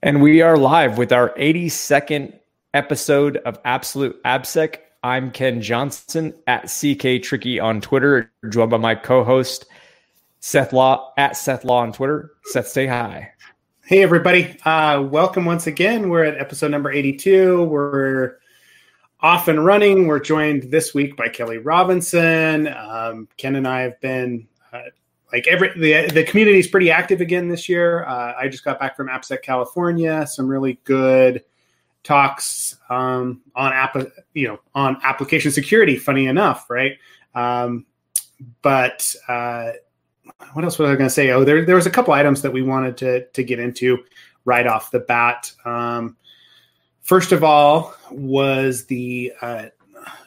And we are live with our 82nd episode of Absolute AppSec. I'm Ken Johnson at CK Tricky on Twitter, joined by my co-host Seth Law at Seth Law on Twitter. Seth, say hi. Hey everybody! Uh, welcome once again. We're at episode number 82. We're off and running. We're joined this week by Kelly Robinson. Um, Ken and I have been uh, like every the the community is pretty active again this year. Uh, I just got back from AppSec California. Some really good talks um, on app you know on application security. Funny enough, right? Um, but uh, what else was I going to say? Oh, there there was a couple items that we wanted to to get into right off the bat. Um, first of all, was the uh,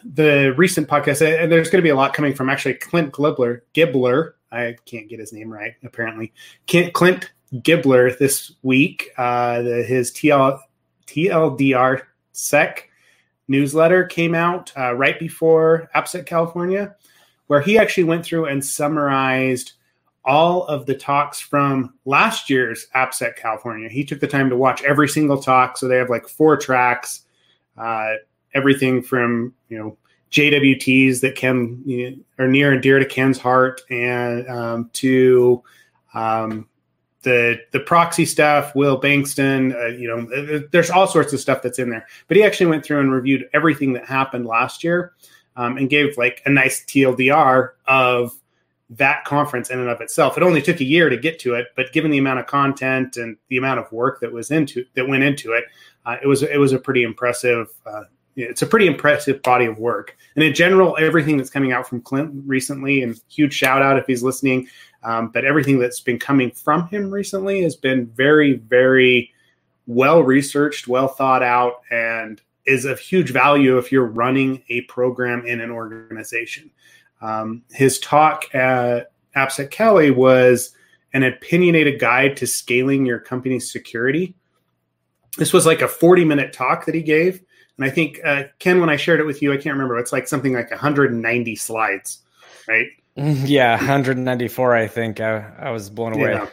the recent podcast, and there's going to be a lot coming from actually Clint Gibler, Gibler I can't get his name right, apparently. Kent, Clint Gibler this week, uh, the, his TL, TLDR sec newsletter came out uh, right before AppSec California, where he actually went through and summarized all of the talks from last year's AppSec California. He took the time to watch every single talk. So they have like four tracks, uh, everything from, you know, JWTs that Ken you know, are near and dear to Ken's heart, and um, to um, the the proxy stuff, Will Bankston. Uh, you know, uh, uh, there's all sorts of stuff that's in there. But he actually went through and reviewed everything that happened last year, um, and gave like a nice TLDR of that conference in and of itself. It only took a year to get to it, but given the amount of content and the amount of work that was into that went into it, uh, it was it was a pretty impressive uh, it's a pretty impressive body of work. And in general, everything that's coming out from Clint recently, and huge shout out if he's listening, um, but everything that's been coming from him recently has been very, very well researched, well thought out, and is of huge value if you're running a program in an organization. Um, his talk at AppSec Cali was an opinionated guide to scaling your company's security. This was like a 40 minute talk that he gave and I think uh, Ken, when I shared it with you, I can't remember. It's like something like 190 slides, right? Yeah, 194. I think I, I was blown away. Yeah.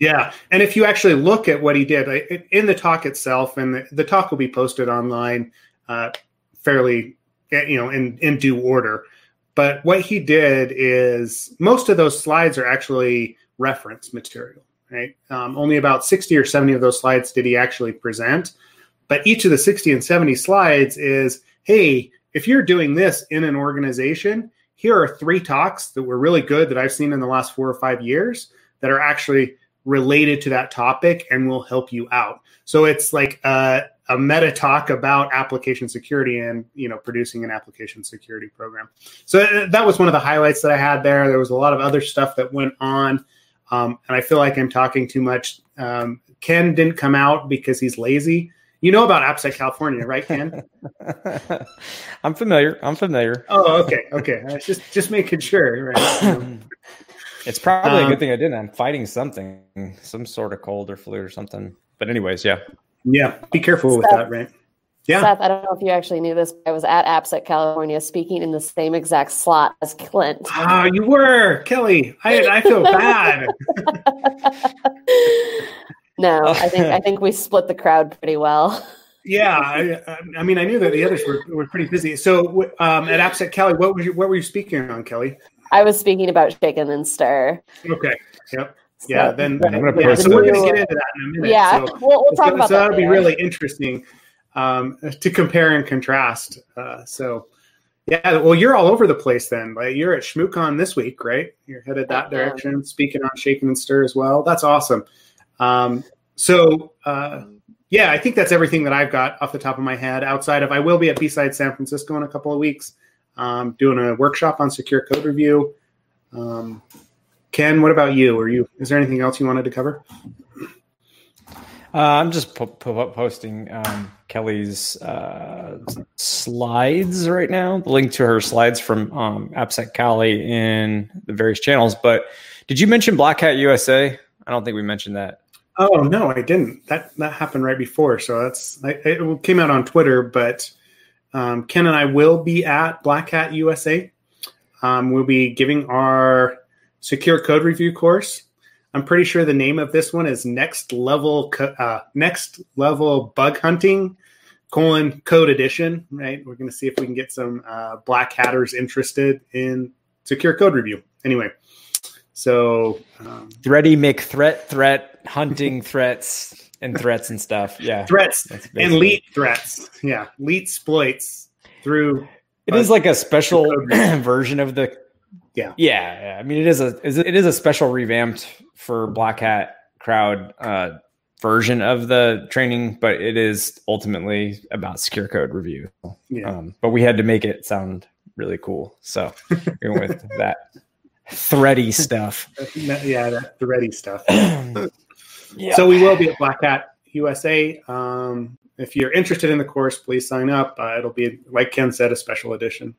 yeah. and if you actually look at what he did I, in the talk itself, and the, the talk will be posted online uh, fairly, eh, you know, in in due order. But what he did is most of those slides are actually reference material, right? Um, only about 60 or 70 of those slides did he actually present. But each of the 60 and 70 slides is hey, if you're doing this in an organization, here are three talks that were really good that I've seen in the last four or five years that are actually related to that topic and will help you out. So it's like a, a, meta talk about application security and you know producing an application security program. So uh, that was one of the highlights that I had there. There was a lot of other stuff that went on, um, and I feel like I'm talking too much. Um, Ken didn't come out because he's lazy. You know about AppSec California, right, Ken? I'm familiar. I'm familiar. Oh, okay, okay. Just just making sure, right? it's probably um, a good um, thing I didn't. I'm fighting something, some sort of cold or flu or something. But anyways, yeah. Yeah, be careful Seth, with that, right? Yeah. Seth, I don't know if you actually knew this, but I was at AppSec California speaking in the same exact slot as Clint. Ah, you were, Kelly. I I feel bad. No, I think I think we split the crowd pretty well. Yeah, I, I, mean, I knew that the others were, were pretty busy. So um, at AppSec Cali, what were you what were you speaking on, Kelly? I was speaking about Shaken and Stir. Okay. Yep. So, yeah. Then, then yeah, so we're going to get into that in a minute. Yeah, so, we'll, we'll talk so, about so that. That'll be really interesting um, to compare and contrast. Uh, so. Yeah, well, you're all over the place then. Like you're at ShmooCon this week, right? You're headed that direction, speaking on Shaken and Stir as well. That's awesome. Um, so uh, yeah, I think that's everything that I've got off the top of my head. Outside of, I will be at B-Side San Francisco in a couple of weeks, um, doing a workshop on secure code review. Um, Ken, what about you? Are you? Is there anything else you wanted to cover? Uh, I'm just po- po- posting um, Kelly's uh, slides right now. The link to her slides from um, AppSec Cali in the various channels. But did you mention Black Hat USA? I don't think we mentioned that. Oh no, I didn't. That that happened right before, so that's I, it came out on Twitter. But um, Ken and I will be at Black Hat USA. Um, we'll be giving our secure code review course. I'm pretty sure the name of this one is Next Level uh, Next Level Bug Hunting colon Code Edition. Right, we're going to see if we can get some uh, black hatters interested in secure code review. Anyway, so um, thready make threat threat hunting threats and threats and stuff. Yeah, threats and leet threats. Yeah, leet exploits through. It uh, is like a special version of the yeah. yeah. I mean, it is a it is a special revamped for Black Hat crowd uh, version of the training, but it is ultimately about secure code review. Yeah. Um, but we had to make it sound really cool, so going with that thready stuff. yeah, that thready stuff. yeah. So we will be at Black Hat USA. Um, if you're interested in the course, please sign up. Uh, it'll be, like Ken said, a special edition.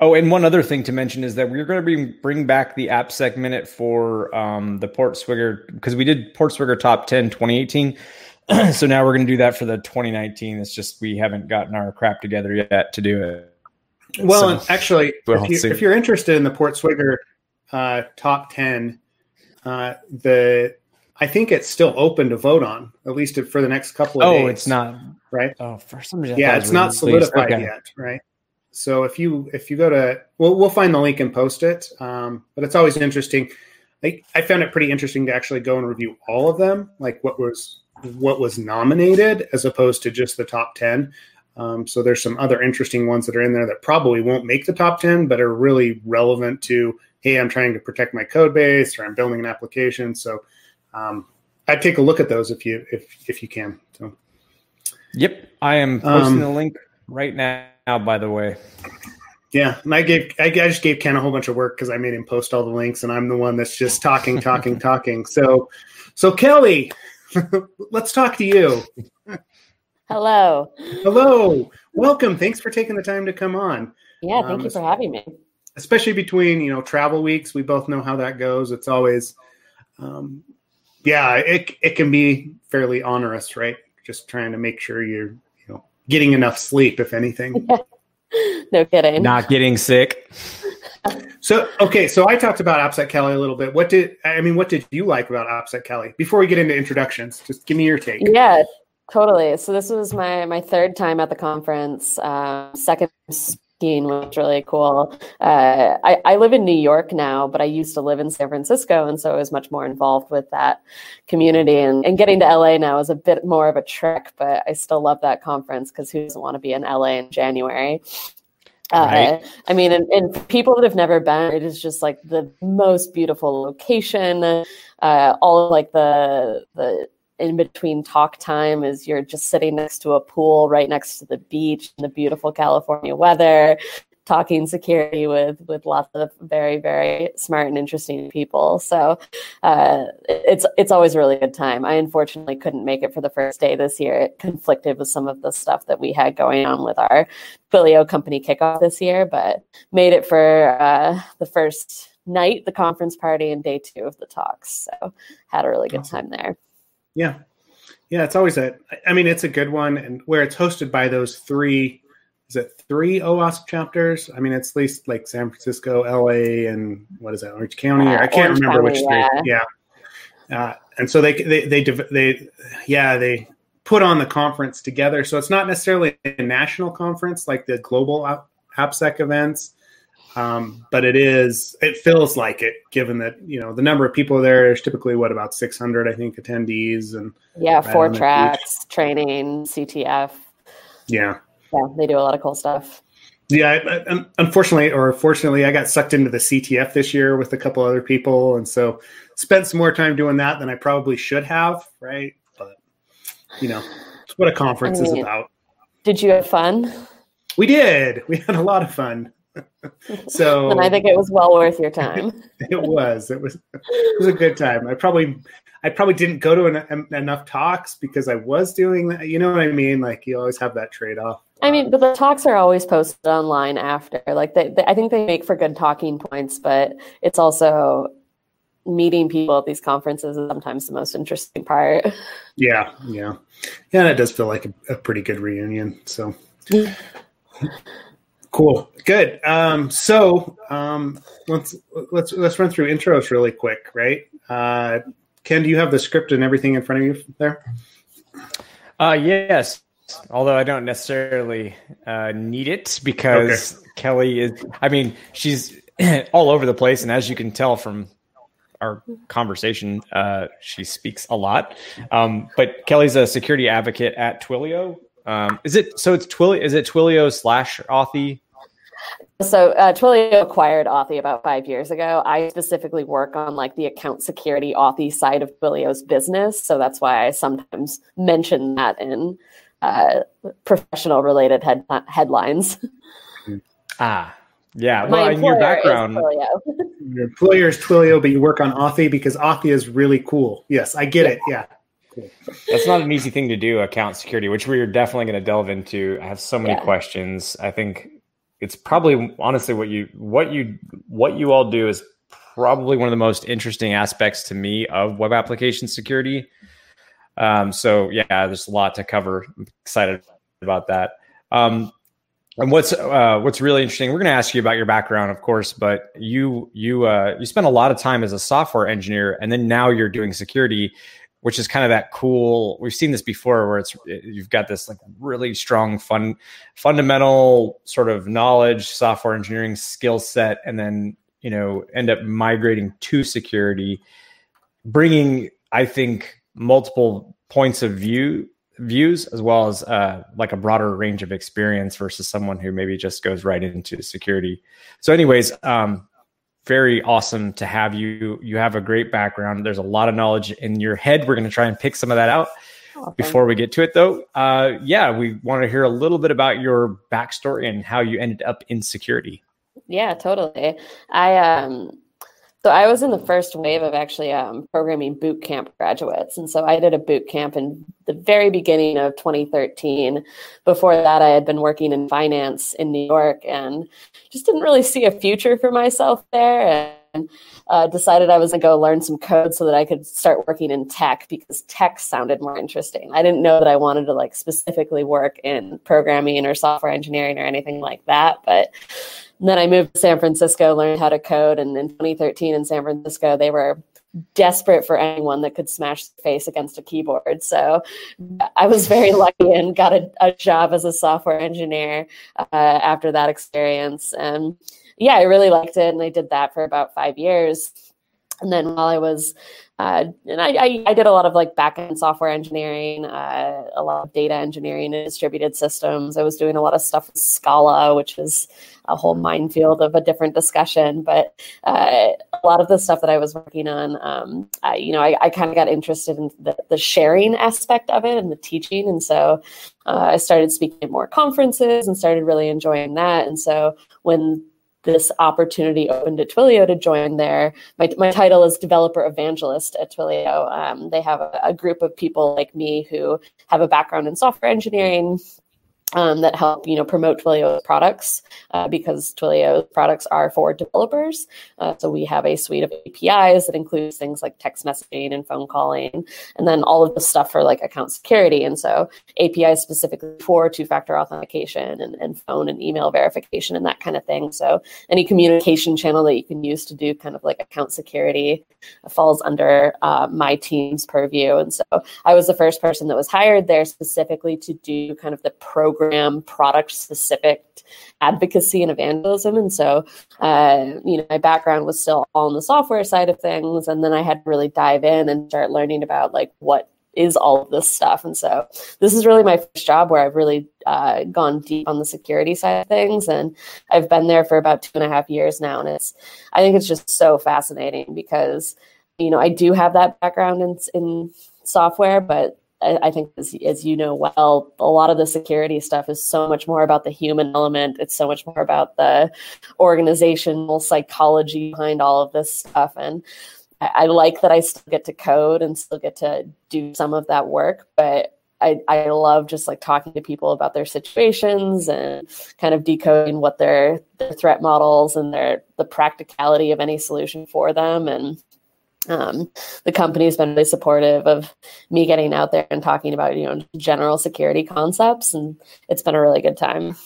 Oh, and one other thing to mention is that we're going to bring bring back the AppSec minute for um, the Portswigger because we did Portswigger Top 10 2018. so now we're going to do that for the 2019. It's just we haven't gotten our crap together yet to do it. Well, so, actually, well, if, you, are interested in the Portswigger uh, Top 10, uh, the I think it's still open to vote on, at least for the next couple of oh, days. Oh, it's not right. Oh, for some reason, yeah, it's not solidified okay. yet, right? So if you if you go to we'll we'll find the link and post it. Um, but it's always interesting. I, I found it pretty interesting to actually go and review all of them, like what was what was nominated as opposed to just the top ten. Um, so there's some other interesting ones that are in there that probably won't make the top ten, but are really relevant to hey, I'm trying to protect my code base or I'm building an application. So um, I'd take a look at those if you if if you can. So. Yep, I am posting um, the link right now by the way. Yeah, and I gave I, just gave Ken a whole bunch of work because I made him post all the links, and I'm the one that's just talking, talking, talking. So, so Kelly, let's talk to you. Hello. Hello. Welcome. Thanks for taking the time to come on. Yeah, thank um, you for having me. Especially between you know travel weeks, we both know how that goes. It's always, um, yeah, it it can be fairly onerous, right? Just trying to make sure you're you know, getting enough sleep, if anything. no kidding. Not getting sick. So okay, so I talked about AppSec Cali a little bit. What did I mean? What did you like about AppSec Cali? Before we get into introductions, just give me your take. Yeah, totally. So this was my my third time at the conference. Um, second skiing was really cool. Uh, I, I live in New York now, but I used to live in San Francisco, and so I was much more involved with that community. And, and getting to LA now is a bit more of a trek, but I still love that conference because who doesn't want to be in LA in January? Uh, right. I mean, and, and, people that have never been, it is just like the most beautiful location. Uh, all of like the the in between talk time is you're just sitting next to a pool right next to the beach in the beautiful California weather, talking security with with lots of very very smart and interesting people. So uh, it's it's always a really good time. I unfortunately couldn't make it for the first day this year. It conflicted with some of the stuff that we had going on with our Twilio company kickoff this year, but made it for uh, the first night, the conference party, and day two of the talks. So had a really good time there. Yeah. Yeah, it's always a I mean it's a good one and where it's hosted by those three is it three OWASP chapters? I mean it's at least like San Francisco, LA and what is that, Orange County? I can't Orange remember County, which yeah. three. Yeah. Uh, and so they, they they they yeah, they put on the conference together. So it's not necessarily a national conference like the global AppSec events, um, but it is, it feels like it, given that you know the number of people there is typically what about 600, I think, attendees and yeah, four tracks, training, CTF. Yeah, yeah, they do a lot of cool stuff. Yeah, unfortunately or fortunately, I got sucked into the CTF this year with a couple other people, and so spent some more time doing that than I probably should have. Right, but you know, it's what a conference I mean, is about. Did you have fun? We did. We had a lot of fun. so and I think it was well worth your time. it was. It was. It was a good time. I probably, I probably didn't go to enough talks because I was doing that. You know what I mean? Like you always have that trade off. I mean, um, but the talks are always posted online after. Like they, they, I think they make for good talking points, but it's also meeting people at these conferences is sometimes the most interesting part. Yeah, yeah, yeah. That does feel like a, a pretty good reunion. So. Cool. Good. Um, so um, let's let's let's run through intros really quick, right? Uh, Ken, do you have the script and everything in front of you there? Uh, yes. Although I don't necessarily uh, need it because okay. Kelly is. I mean, she's all over the place, and as you can tell from our conversation, uh, she speaks a lot. Um, but Kelly's a security advocate at Twilio. Um, is it so? It's Twilio. Is it Twilio slash Authy? So uh, Twilio acquired Authy about five years ago. I specifically work on like the account security Authy side of Twilio's business, so that's why I sometimes mention that in uh, professional related head- headlines. Ah, yeah. well, in your background, your employer is Twilio, but you work on Authy because Authy is really cool. Yes, I get yeah. it. Yeah. That's not an easy thing to do, account security, which we're definitely going to delve into. I have so many yeah. questions. I think it's probably honestly what you what you what you all do is probably one of the most interesting aspects to me of web application security. Um, so yeah, there's a lot to cover. I'm excited about that. Um, and what's uh, what's really interesting, we're going to ask you about your background, of course, but you you uh, you spent a lot of time as a software engineer, and then now you're doing security, which is kind of that cool. We've seen this before, where it's you've got this like really strong, fun, fundamental sort of knowledge, software engineering skill set, and then you know end up migrating to security, bringing I think multiple points of view views as well as uh, like a broader range of experience versus someone who maybe just goes right into security. So, anyways, um, very awesome to have you. You have a great background. There's a lot of knowledge in your head. We're going to try and pick some of that out. Oh, Before we get to it, though, uh, yeah, we want to hear a little bit about your backstory and how you ended up in security. Yeah, totally. I um, so I was in the first wave of actually um, programming boot camp graduates, and so I did a boot camp in the very beginning of 2013. Before that, I had been working in finance in New York, and just didn't really see a future for myself there, and uh, decided I was going to go learn some code so that I could start working in tech because tech sounded more interesting. I didn't know that I wanted to like specifically work in programming or software engineering or anything like that, but and then I moved to San Francisco, learned how to code. And in 2013 in San Francisco, they were desperate for anyone that could smash the face against a keyboard. So I was very lucky and got a, a job as a software engineer uh, after that experience. And yeah, I really liked it. And I did that for about five years. And then while I was uh, and I, I, I, did a lot of like backend software engineering, uh, a lot of data engineering and distributed systems. I was doing a lot of stuff with Scala, which is a whole minefield of a different discussion. But uh, a lot of the stuff that I was working on, um, I, you know, I, I kind of got interested in the, the, sharing aspect of it and the teaching. And so uh, I started speaking at more conferences and started really enjoying that. And so when this opportunity opened at Twilio to join there. My, my title is developer evangelist at Twilio. Um, they have a, a, group of people like me who have a background in software engineering, um, that help you know promote Twilio's products uh, because Twilio's products are for developers. Uh, so we have a suite of APIs that includes things like text messaging and phone calling, and then all of the stuff for like account security. And so APIs specifically for two-factor authentication and, and phone and email verification and that kind of thing. So any communication channel that you can use to do kind of like account security falls under uh, my team's purview. And so I was the first person that was hired there specifically to do kind of the program program product specific advocacy and evangelism. And so, uh, you know, my background was still all on the software side of things. And then I had to really dive in and start learning about like what is all of this stuff. And so this is really my first job where I've really uh, gone deep on the security side of things. And I've been there for about two and a half years now. And it's, I think it's just so fascinating because, you know, I do have that background in, in software, but I think, as, as, you know well, a lot of the security stuff is so much more about the human element. It's so much more about the organizational psychology behind all of this stuff. And I, I like that I still get to code and still get to do some of that work, but I, I love just like talking to people about their situations and kind of decoding what their, their threat models and their the practicality of any solution for them and um, the company's been really supportive of me getting out there and talking about you know general security concepts and it's been a really good time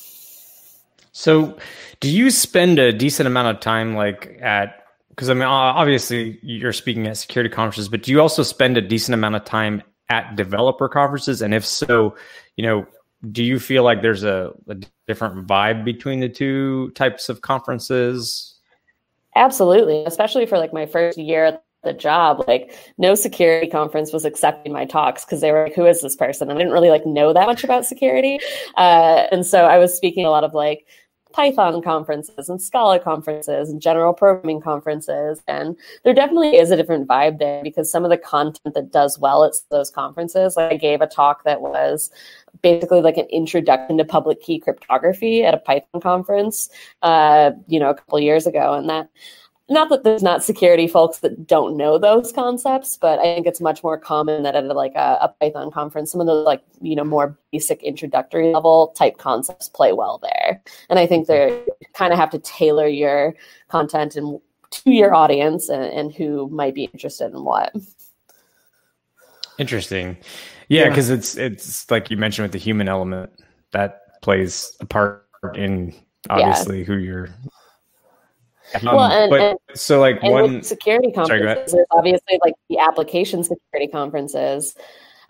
So, do you spend a decent amount of time like at because I mean obviously you're speaking at security conferences, but do you also spend a decent amount of time at developer conferences? And if so, you know, do you feel like there's a, a different vibe between the two types of conferences? Absolutely, especially for like my first year at the job. Like no security conference was accepting my talks because they were like who is this person? And i didn't really like know that much about security. Uh, and so i was speaking a lot of like python conferences and scala conferences and general programming conferences. And there definitely is a different vibe there because some of the content that does well at those conferences like i gave a talk that was basically like an introduction to public key cryptography at a python conference uh, you know a couple years ago. And that not that there's not security folks that don't know those concepts, but I think it's much more common that at like a, a, Python conference, some of those like you know more basic introductory level type concepts play well there. And I think they kind of have to tailor your content and to your audience and, and, who might be interested in what. Interesting, yeah, because yeah. it's it's like you mentioned with the human element that plays a part in obviously yeah. who you're um, well, and, but, and, so like one security conferences, sorry, obviously like the application security conferences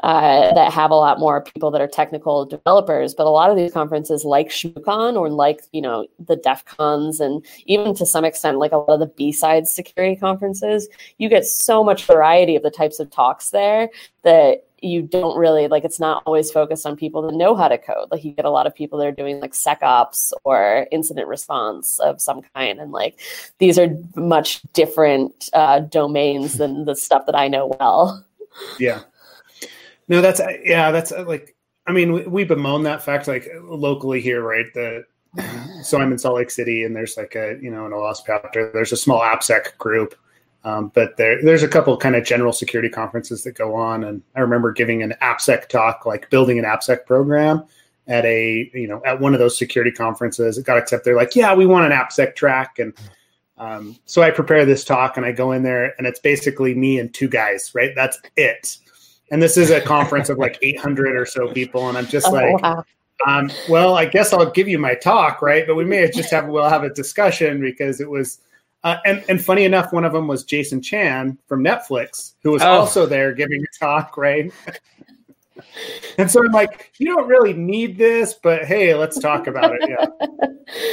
uh, that have a lot more people that are technical developers. But a lot of these conferences, like ShmooCon or like you know the DEF CONs, and even to some extent like a lot of the B side security conferences, you get so much variety of the types of talks there that you don't really like it's not always focused on people that know how to code like you get a lot of people that are doing like secops or incident response of some kind and like these are much different uh, domains than the stuff that i know well yeah no, that's yeah, that's uh, like I mean we, we bemoan that fact like locally here, right? The so I'm in Salt Lake City, and there's like a you know an OWASP chapter. There's a small AppSec group, um, but there there's a couple kind of general security conferences that go on. And I remember giving an AppSec talk, like building an AppSec program at a you know at one of those security conferences. It got accepted. They're like, yeah, we want an AppSec track, and um, so I prepare this talk, and I go in there, and it's basically me and two guys, right? That's it and this is a conference of like 800 or so people and i'm just oh, like wow. um, well i guess i'll give you my talk right but we may just have we'll have a discussion because it was uh, and, and funny enough one of them was jason chan from netflix who was oh. also there giving a talk right and so i'm like you don't really need this but hey let's talk about it yeah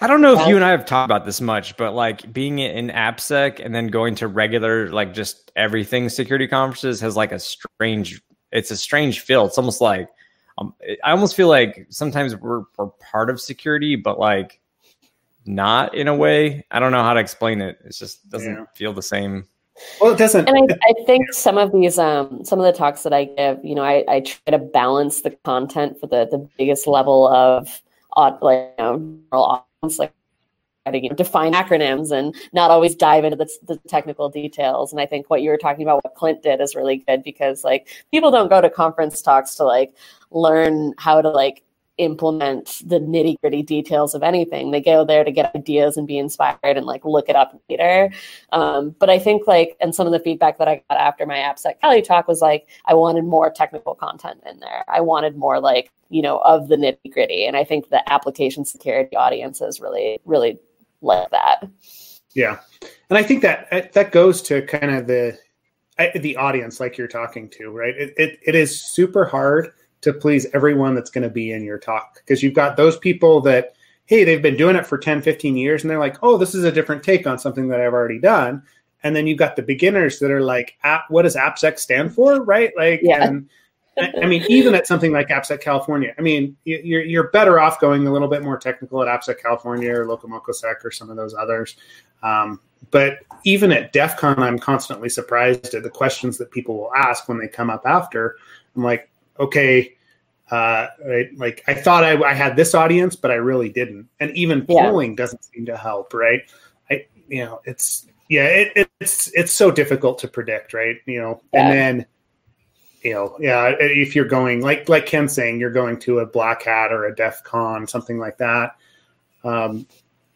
I don't know if you and I have talked about this much, but like being in AppSec and then going to regular, like just everything security conferences has like a strange, it's a strange feel. It's almost like, um, I almost feel like sometimes we're, we're part of security, but like not in a way. I don't know how to explain it. It just doesn't yeah. feel the same. Well, it doesn't. And I, I, think some of these, um, some of the talks that I give, you know, I, I try to balance the content for the the biggest level of, like, you know, like you know, define acronyms and not always dive into the, the, technical details. And I think what you were talking about, what Clint did, is really good because like people don't go to conference talks to like learn how to like implement the nitty gritty details of anything. They go there to get ideas and be inspired and like look it up later. Um, but I think like, and some of the feedback that I got after my AppSec Cali talk was like, I wanted more technical content in there. I wanted more like, you know, of the nitty gritty. And I think the application security audiences really, really like that. Yeah. And I think that that goes to kind of the, the audience like you're talking to, right? It, it, it is super hard to please everyone that's going to be in your talk because you've got those people that hey they've been doing it for 10 15 years and they're like oh this is a different take on something that i've already done and then you've got the beginners that are like what does appsec stand for right like yeah. and I mean, even at something like AppSec California, I mean, you're, you're better off going a little bit more technical at AppSec California or LocoMocoSec or some of those others. Um, but even at DEF CON, I'm constantly surprised at the questions that people will ask when they come up after. I'm like, okay, uh, like I thought I, I, had this audience, but I really didn't. And even polling yeah. doesn't seem to help, right? I, you know, it's yeah, it, it's it's so difficult to predict, right? You know, yeah. and then you know, yeah, if you're going like like Ken's saying, you're going to a black hat or a DEF CON, something like that. Um,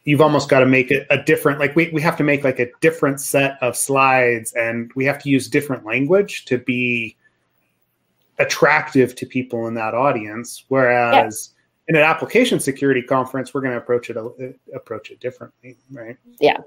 you've almost got to make it a different like we, we have to make like a different set of slides and we have to use different language to be attractive to people in that audience. Whereas in an application security conference, we're going to approach it approach it differently, right? Yeah.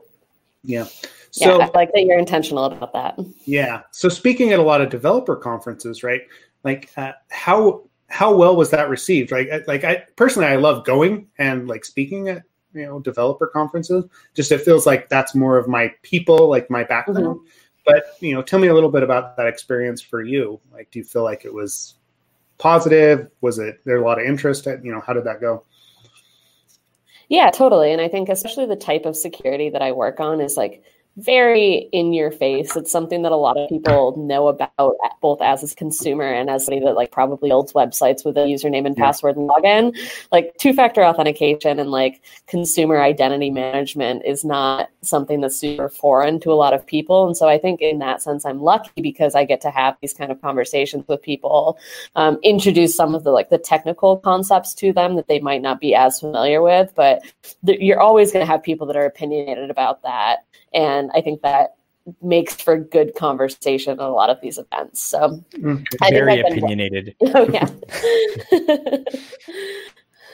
Yeah. So yeah, I like that you're intentional about that. Yeah. So speaking at a lot of developer conferences, right? Like uh, how how well was that received? Like like I personally I love going and like speaking at you know developer conferences. Just it feels like that's more of my people, like my background. Mm-hmm. But you know, tell me a little bit about that experience for you. Like, do you feel like it was positive? Was it there a lot of interest? At, you know, how did that go? Yeah, totally. And I think especially the type of security that I work on is like very in your face. It's something that a lot of people know about both as a consumer and as somebody that like probably builds websites with a username and password and login. Like two factor authentication and like consumer identity management is not something that's super foreign to a lot of people. And so I think in that sense, I'm lucky because I get to have these kind of conversations with people, um, introduce some of the like the technical concepts to them that they might not be as familiar with. But th- you're always going to have people that are opinionated about that and I think that makes for good conversation at a lot of these events. So mm, very opinionated. Been, oh yeah.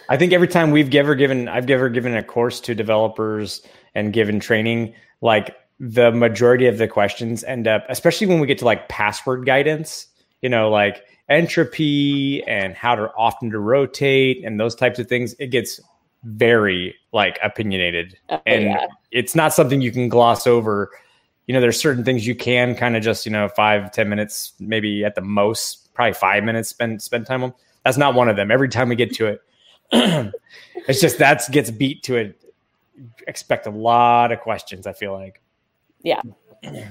I think every time we've ever given, I've ever given a course to developers and given training, like the majority of the questions end up, especially when we get to like password guidance, you know, like entropy and how to often to rotate and those types of things. It gets very like opinionated. Oh, and yeah. it's not something you can gloss over. You know there's certain things you can kind of just you know five ten minutes maybe at the most probably five minutes spend spend time on. That's not one of them. Every time we get to it it's just that's gets beat to it. Expect a lot of questions i feel like. Yeah.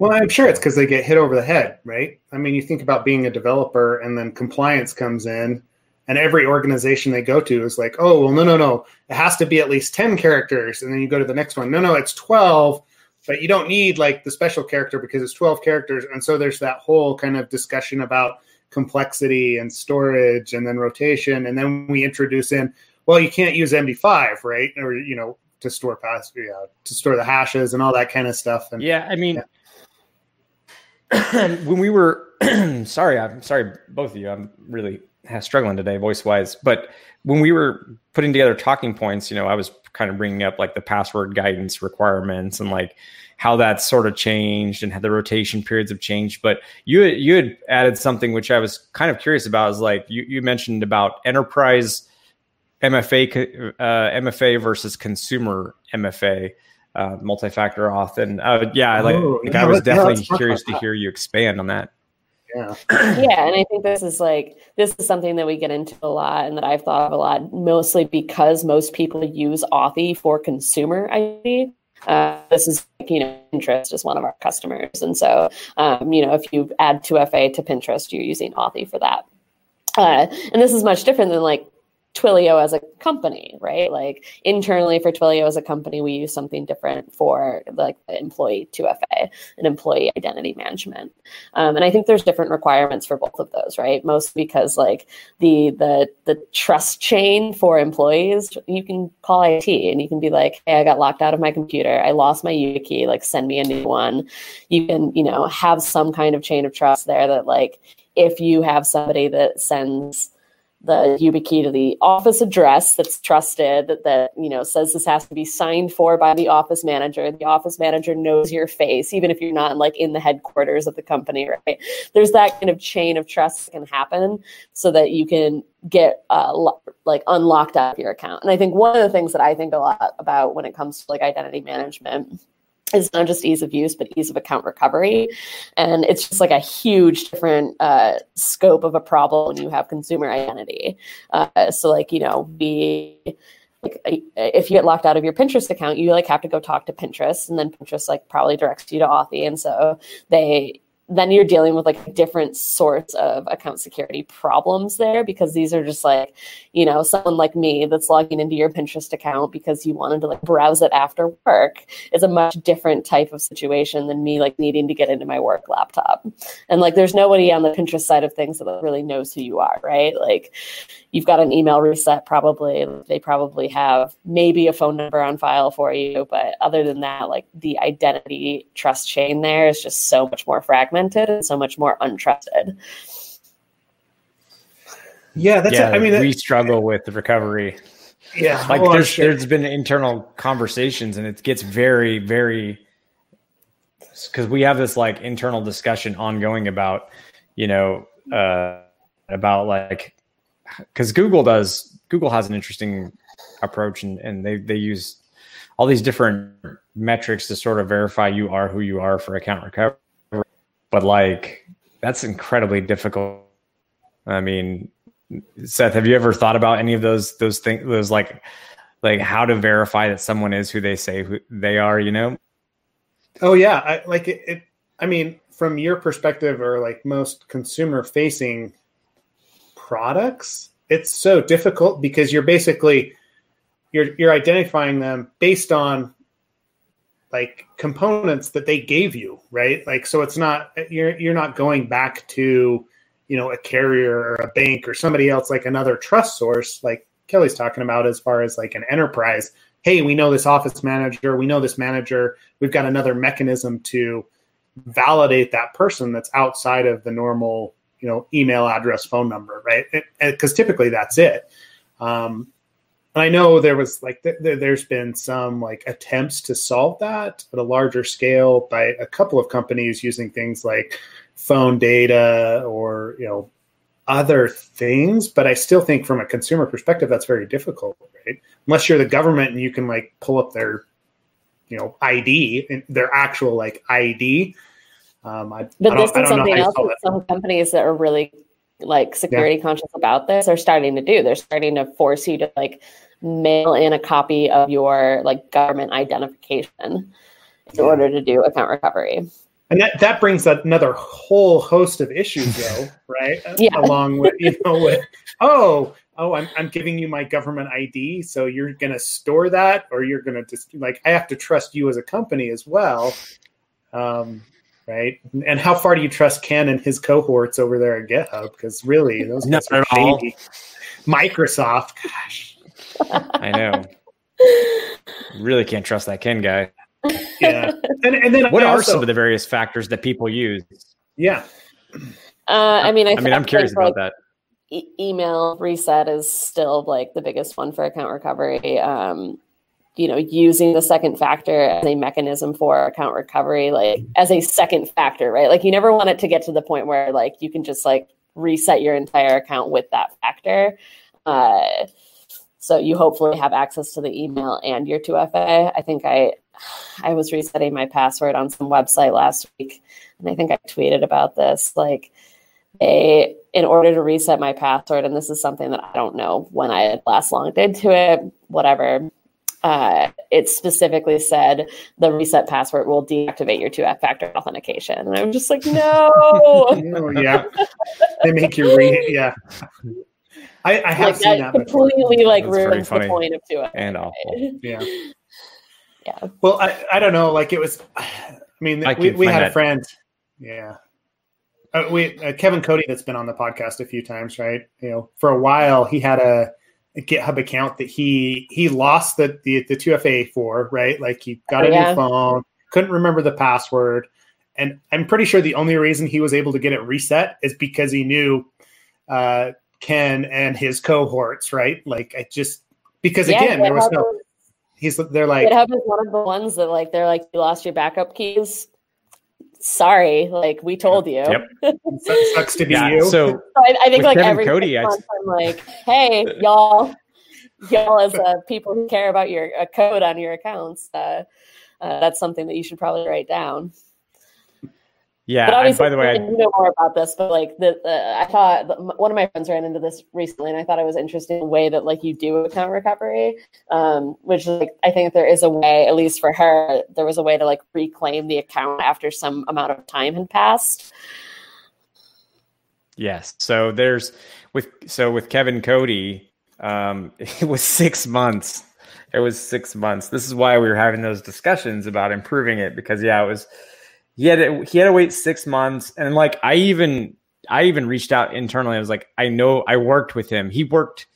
Well i'm sure it's because they get hit over the head right? I mean you think about being a developer and then compliance comes in and every organization they go to is like oh well no no no it has to be at least 10 characters and then you go to the next one no no it's 12 but you don't need like the special character because it's 12 characters and so there's that whole kind of discussion about complexity and storage and then rotation and then we introduce in well you can't use md5 right or you know to store pass yeah to store the hashes and all that kind of stuff and yeah i mean yeah. when we were sorry i'm sorry both of you i'm really struggling today voice wise but when we were putting together talking points you know i was kind of bringing up like the password guidance requirements and like how that sort of changed and how the rotation periods have changed but you you had added something which i was kind of curious about is like you, you mentioned about enterprise mfa uh, mfa versus consumer mfa uh, multi-factor auth and uh, yeah, like, oh, like I was definitely curious to hear you expand on that. Yeah. yeah. And I think this is like, this is something that we get into a lot and that I've thought of a lot, mostly because most people use Authy for consumer ID. Uh, this is, you know, Pinterest is one of our customers. And so, um, you know, if you add 2FA to Pinterest, you're using Authy for that. Uh, and this is much different than like Twilio as a company, right? Like internally for Twilio as a company, we use something different for like employee 2FA and employee identity management. Um, and I think there's different requirements for both of those, right? Mostly because like the the the trust chain for employees, you can call IT and you can be like, hey, I got locked out of my computer, I lost my YubiKey, like send me a new one. You can, you know, have some kind of chain of trust there that like if you have somebody that sends the YubiKey to the office address that's trusted that, that you know says this has to be signed for by the office manager. The office manager knows your face even if you're not like in the headquarters of the company right? There's that kind of chain of trust that can happen so that you can get uh, lo- like unlocked out of your account. And i think one of the things that i think a lot about when it comes to like identity management is not just ease of use, but ease of account recovery. And it's just like a huge different uh, scope of a problem when you have consumer identity. Uh, so, like, you know, we like if you get locked out of your Pinterest account, you like have to go talk to Pinterest, and then Pinterest like probably directs you to Authy, and so they then you're dealing with like different sorts of account security problems there because these are just like, you know, someone like me that's logging into your Pinterest account because you wanted to like browse it after work is a much different type of situation than me like needing to get into my work laptop. And like there's nobody on the Pinterest side of things that really knows who you are, right? Like you've got an email reset probably they probably have maybe a phone number on file for you but other than that like the identity trust chain there is just so much more fragmented and so much more untrusted Yeah, that's. yeah, I mean, that, we struggle with the recovery. yeah, Like there's sure. there's been internal conversations, and it gets very very because we have this like internal discussion ongoing about you know uh, about like because Google does Google has an interesting approach, and and they they use all these different metrics to sort of verify you are who you are for account recovery, but like that's incredibly difficult. I mean, Seth, have you ever thought about any of those those things? Those like like how to verify that someone is who they say who they are? You know? Oh yeah, I, like it, it. I mean, from your perspective, or like most consumer-facing products, it's so difficult because you're basically you're you're identifying them based on like components that they gave you, right? Like, so it's not you're you're not going back to you know a carrier or a bank or somebody else like another trust source like Kelly's talking about as far as like an enterprise hey, we know this office manager, we know this manager, we've got another mechanism to validate that person that's outside of the normal, you know, email address, phone number, right? Because typically that's it. Um, and I know there was like th- th- there's been some like attempts to solve that at a larger scale by a couple of companies using things like phone data or you know other things, but I still think from a consumer perspective, that's very difficult, right? Unless you're the government and you can like pull up their, you know, ID, and their actual like ID. Um, I, But I this is something else that some companies that are really like security conscious about this are starting to do. They're starting to force you to like mail in a copy of your like government identification in Yeah. order to do account recovery. And that, that brings another whole host of issues, though, right? Yeah. Along with, you know, with, oh, oh, I'm, I'm giving you my government ID. So you're going to store that or you're going to just like, I have to trust you as a company as well. Um, right. And how far do you trust Ken and his cohorts over there at GitHub? Because really, those Not guys are at all. shady. Microsoft, gosh. I know. really can't trust that Ken guy. Yeah. And, and then What I are also- some of the various factors that people use? yeah. Uh, I mean, I, I mean, I'm curious about that. e- email reset is still like the biggest one for account recovery. Um, you know, using the second factor as a mechanism for account recovery, like as a second factor, right? Like you never want it to get to the point where like you can just like reset your entire account with that factor. Uh, so you hopefully have access to the email and your 2FA. I think I I was resetting my password on some website last week, and I think I tweeted about this. Like they in order to reset my password and this is something that i don't know when i had last logged into it whatever uh, it specifically said the reset password will deactivate your two factor authentication and i'm just like no Oh, yeah. they make you read. Yeah. I, I have like seen that that before. completely like That's ruins the point of two And awful. Yeah. yeah Well, I, I don't know. Like it was, I mean, I we, we find had a friend. Yeah. Uh, we uh, Kevin Cody that's been on the podcast a few times, right? You know, for a while he had a, a GitHub account that he he lost the the the two FA for, right? Like he got Oh, a yeah. new phone, couldn't remember the password, and I'm pretty sure the only reason he was able to get it reset is because he knew uh, Ken and his cohorts, right? Like I just because yeah again there was no. He's they're like GitHub is one of the ones that like they're like you lost your backup keys sorry like we told you Yep. "Su- sucks to be Yeah. you. So So I, I think like Kevin every Cody, six I... I'm like, hey, y'all, y'all as uh, people who care about your uh, code on your accounts, uh, uh, that's something that you should probably write down. Yeah. but obviously, by the way, I, you know more about this. But like, the uh, I thought the, one of my friends ran into this recently, and I thought it was interesting the way that like you do account recovery, um, which like I think there is a way, at least for her, there was a way to like reclaim the account after some amount of time had passed. Yes. So there's with so with Kevin Cody, um, it was six months. It was six months. This is why we were having those discussions about improving it because yeah, it was he had to, he had to wait six months and like I even I even reached out internally. I was like, I know I worked with him. He worked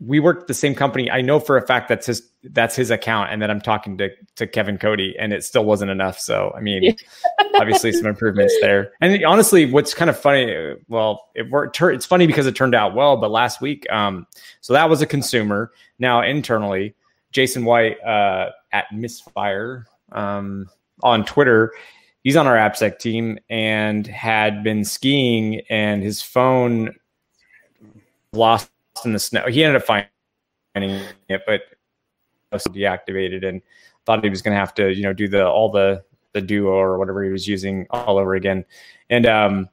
we worked the same company. I know for a fact that's his that's his account, and that I'm talking to to Kevin Cody, and it still wasn't enough. So I mean, obviously some improvements there. And honestly, what's kind of funny, well, it worked. It's funny because it turned out well. But last week, um, so that was a consumer. Now internally, Jason White uh, at Misfire um, on Twitter. He's on our AppSec team and had been skiing, and his phone lost in the snow. He ended up finding it, but deactivated and thought he was going to have to, you know, do the all the the duo or whatever he was using all over again. And um,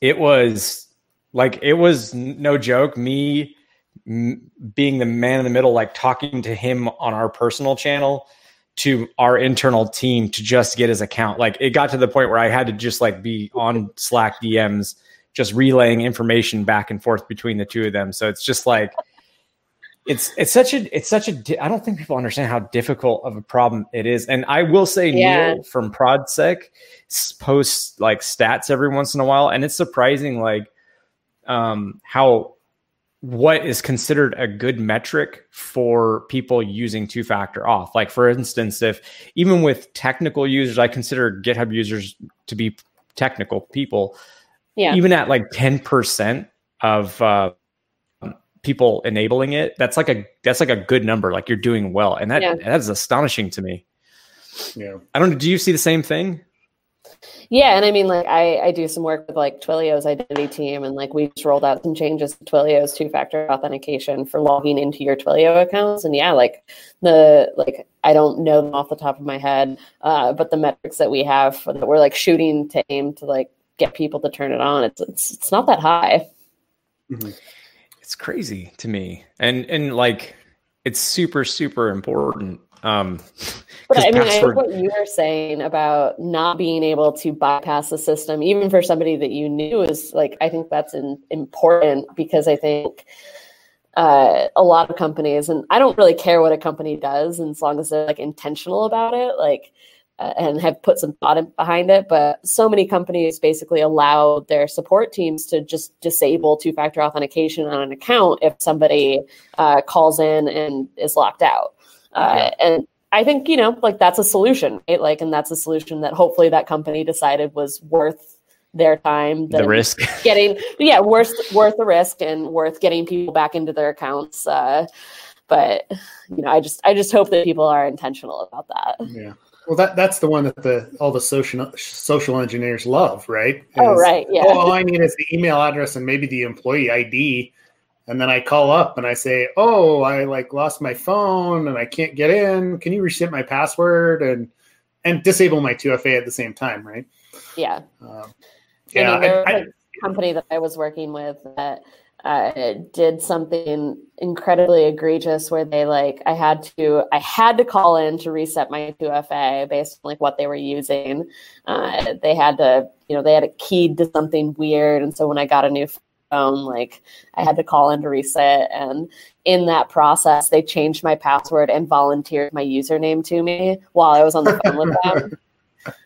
it was like it was no joke. Me being the man in the middle, like talking to him on our personal channel to our internal team to just get his account. Like it got to the point where I had to just like be on Slack DMs just relaying information back and forth between the two of them. So it's just like it's it's such a it's such a I don't think people understand how difficult of a problem it is. And I will say yeah. Neil from ProdSec posts like stats every once in a while, and it's surprising like um how what is considered a good metric for people using two factor auth. Like for instance, if even with technical users, I consider GitHub users to be technical people yeah. even at like 10% of uh, people enabling it, that's like a that's like a good number. Like you're doing well. And that yeah. that is astonishing to me. Yeah. I don't do you see the same thing? Yeah, and I mean, like I, I do some work with like Twilio's identity team, and like we just rolled out some changes to Twilio's two-factor authentication for logging into your Twilio accounts. And yeah, like the like I don't know them off the top of my head, uh, but the metrics that we have that we're like shooting to aim to like get people to turn it on. It's it's it's not that high. Mm-hmm. It's crazy to me, and and like it's super super important. Um, but I mean, password... I what you were saying about not being able to bypass the system, even for somebody that you knew, is like I think that's an, important because I think uh, a lot of companies, and I don't really care what a company does, and as long as they're like intentional about it, like uh, and have put some thought behind it. But so many companies basically allow their support teams to just disable two factor authentication on an account if somebody uh, calls in and is locked out. Uh, yeah. And I think, you know, like that's a solution, right? Like, and that's a solution that hopefully that company decided was worth their time the risk getting yeah worth worth the risk and worth getting people back into their accounts uh, but you know i just i just hope that people are intentional about that yeah well, that that's the one that the all the social social engineers love, right? Oh, is, oh, right. Yeah. Oh, all I need is the email address and maybe the employee ID, and then I call up and I say, "Oh, I like lost my phone and I can't get in. Can you reset my password and and disable my 2FA at the same time?" Right? Yeah. Um, yeah. I mean, there I, was a company that I was working with that uh, did something incredibly egregious where they like I had to I had to call in to reset my 2FA based on like what they were using. Uh, they had to you know they had it keyed to something weird, and so when I got a new phone, like I had to call in to reset, and in that process they changed my password and volunteered my username to me while I was on the phone with them.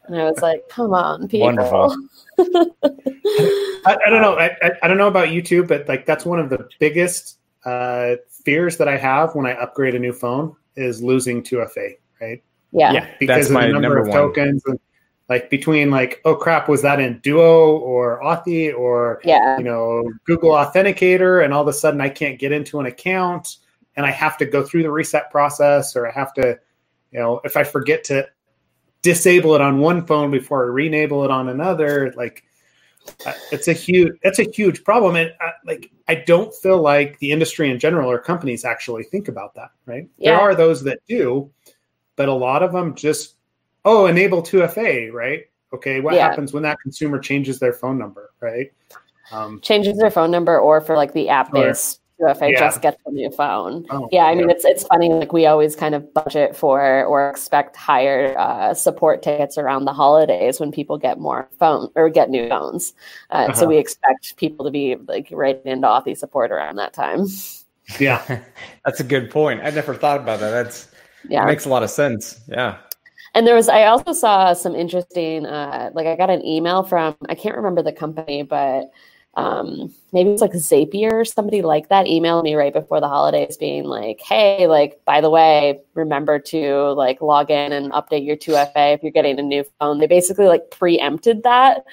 And I was like, come on, people. Wonderful. I, I, don't know. I, I, I, don't know about YouTube, but like that's one of the biggest uh, fears that I have when I upgrade a new phone is losing 2FA, right? Yeah. Yeah. Because of the number of one. tokens and like between like, oh crap, was that in Duo or Authy or yeah. you know, Google Authenticator and all of a sudden I can't get into an account and I have to go through the reset process or I have to, you know, if I forget to disable it on one phone before I re-enable it on another. Like uh, it's a huge that's a huge problem, and uh, like I don't feel like the industry in general or companies actually think about that. Right? Yeah. There are those that do, but a lot of them just oh enable 2FA. Right? Okay, what yeah. happens when that consumer changes their phone number? Right? Um, changes their phone number or for like the app based if I yeah. just get the new phone. Oh, yeah, I mean it's it's funny. Like we always kind of budget for or expect higher uh, support tickets around the holidays when people get more phone or get new phones. Uh, uh-huh. So we expect people to be like right into Authy support around that time. Yeah, that's a good point. I never thought about that. That's yeah, that makes a lot of sense. Yeah. And there was, I also saw some interesting, uh, like I got an email from, I can't remember the company, but um, maybe it's like Zapier or somebody like that emailed me right before the holidays being like, hey, like, by the way, remember to like log in and update your 2FA if you're getting a new phone. They basically like preempted that.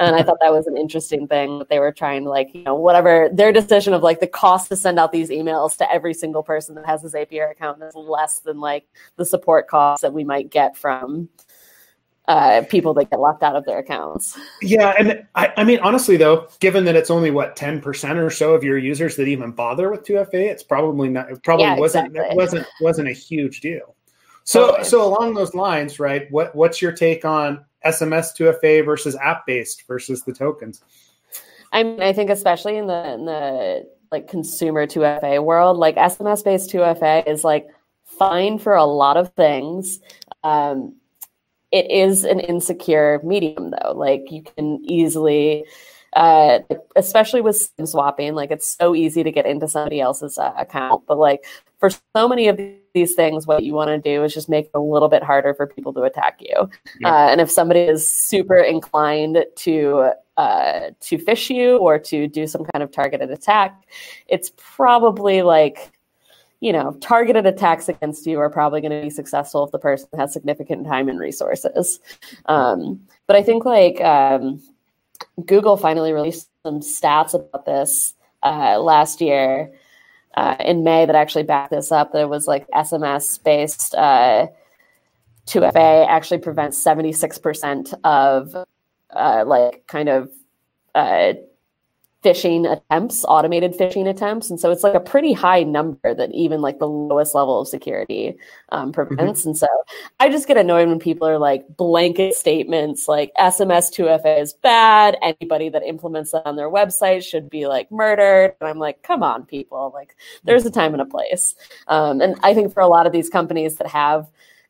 And I thought that was an interesting thing that they were trying to like, you know, whatever their decision of like the cost to send out these emails to every single person that has a Zapier account is less than like the support costs that we might get from uh, people that get locked out of their accounts. Yeah, and I, I, mean, honestly, though, given that it's only what ten percent or so of your users that even bother with 2FA, it's probably not. It probably yeah, wasn't. Exactly. It wasn't wasn't a huge deal. So, okay. so along those lines, right? What what's your take on SMS 2FA versus app based versus the tokens? I mean, I think especially in the in the like consumer 2FA world, like SMS based 2FA is like fine for a lot of things. Um, it is an insecure medium though. Like you can easily uh, especially with sim swapping like it's so easy to get into somebody else's uh, account. But like for so many of these things what you want to do is just make it a little bit harder for people to attack you. Yeah. uh, and if somebody is super inclined to uh, to fish you or to do some kind of targeted attack it's probably like you know, targeted attacks against you are probably going to be successful if the person has significant time and resources. Um, but I think like um, Google finally released some stats about this uh, last year uh, in May that actually backed this up. That it was like SMS based uh, 2FA actually prevents 76% of uh, like kind of uh, phishing attempts, automated phishing attempts. And so it's like a pretty high number that even like the lowest level of security um, prevents. Mm-hmm. And so I just get annoyed when people are like blanket statements like SMS 2FA is bad. Anybody that implements that on their website should be like murdered. And I'm like, come on, people. Like there's a time and a place. Um, and I think for a lot of these companies that have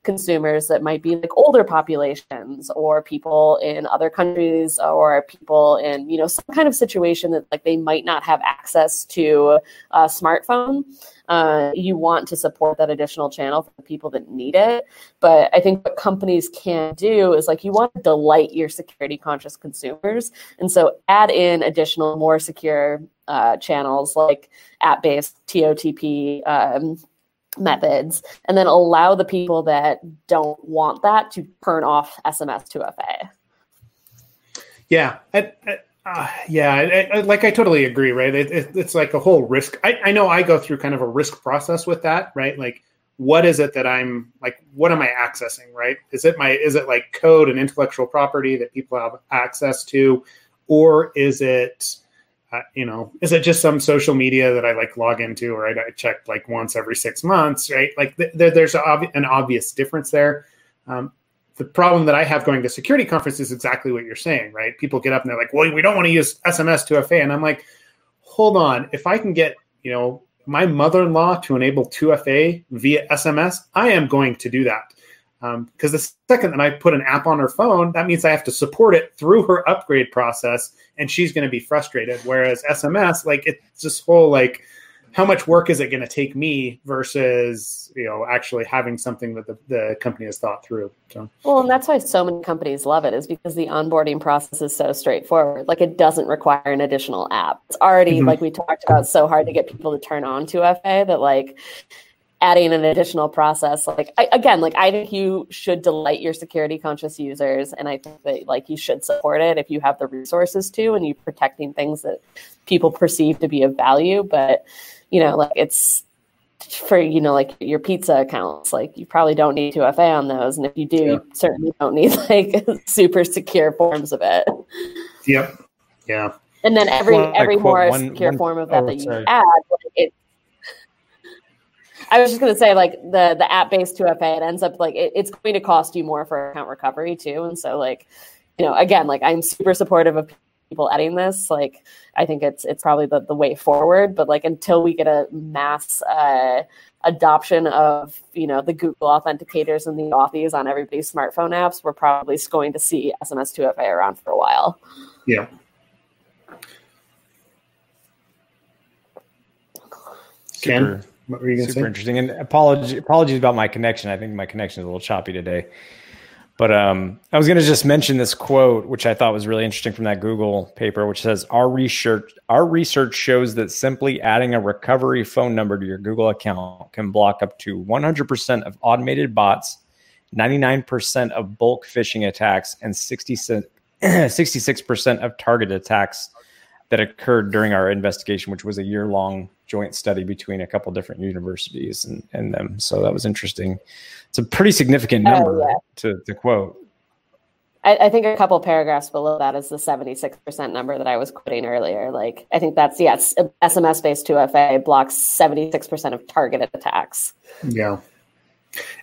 consumers that might be like older populations or people in other countries or people in you know some kind of situation that like they might not have access to a smartphone uh, you want to support that additional channel for the people that need it. But i think what companies can do is like you want to delight your security conscious consumers. And so add in additional more secure uh, channels like app-based totp um, methods and then allow the people that don't want that to turn off SMS 2FA. Yeah. I, I, uh, yeah. I, like I totally agree. Right. It, it, it's like a whole risk. I know I go through kind of a risk process with that. Right. Like, what is it that I'm like? What am I accessing? Right? Is it my? Is it like code and intellectual property that people have access to, or is it you know, is it just some social media that I like log into or I, I check like once every six months, right? Like th- th- there's an obvious difference there. Um, the problem that I have going to security conference is exactly what you're saying, right? People get up and they're like, well, we don't want to use SMS 2FA. And I'm like, hold on. If I can get, you know, my mother-in-law to enable 2FA via SMS, I am going to do that. Because um, the second that I put an app on her phone, that means I have to support it through her upgrade process, and she's going to be frustrated. Whereas SMS, like it's this whole like, how much work is it going to take me versus you know actually having something that the, the company has thought through. So well, and that's why so many companies love it is because the onboarding process is so straightforward. Like it doesn't require an additional app. It's already mm-hmm. like we talked about so hard to get people to turn on to FA that like adding an additional process. Like I, again like i think you should delight your security conscious users and i think that like you should support it if you have the resources to and you're protecting things that people perceive to be of value. But you know like it's for you know like your pizza accounts like you probably don't need 2fa on those and if you do yeah. you certainly don't need like super secure forms of it. Yep. Yeah. And then every well, every more one, secure one, form of that oh, that you sorry. add it I was just going to say, like the the app based 2FA, it ends up like it, it's going to cost you more for account recovery too. And so, like, you know, again, like I'm super supportive of people adding this. Like, I think it's it's probably the the way forward. But like until we get a mass uh, adoption of you know the Google authenticators and the Authies on everybody's smartphone apps, we're probably going to see SMS 2FA around for a while. Yeah. Ken? What were you to say? Super interesting. And apologies, apologies about my connection. I think my connection is a little choppy today. But um, I was going to just mention this quote, which I thought was really interesting from that Google paper, which says our research our research shows that simply adding a recovery phone number to your Google account can block up to 100% of automated bots, 99% of bulk phishing attacks, and 66% of target attacks that occurred during our investigation, which was a year long joint study between a couple different universities and, and them. So that was interesting. It's a pretty significant oh, number oh, yeah. to, to quote. I, I, think a couple paragraphs below that is the 76% number that I was quoting earlier. Like, I think that's, yes, SMS based 2FA blocks 76% of targeted attacks. Yeah.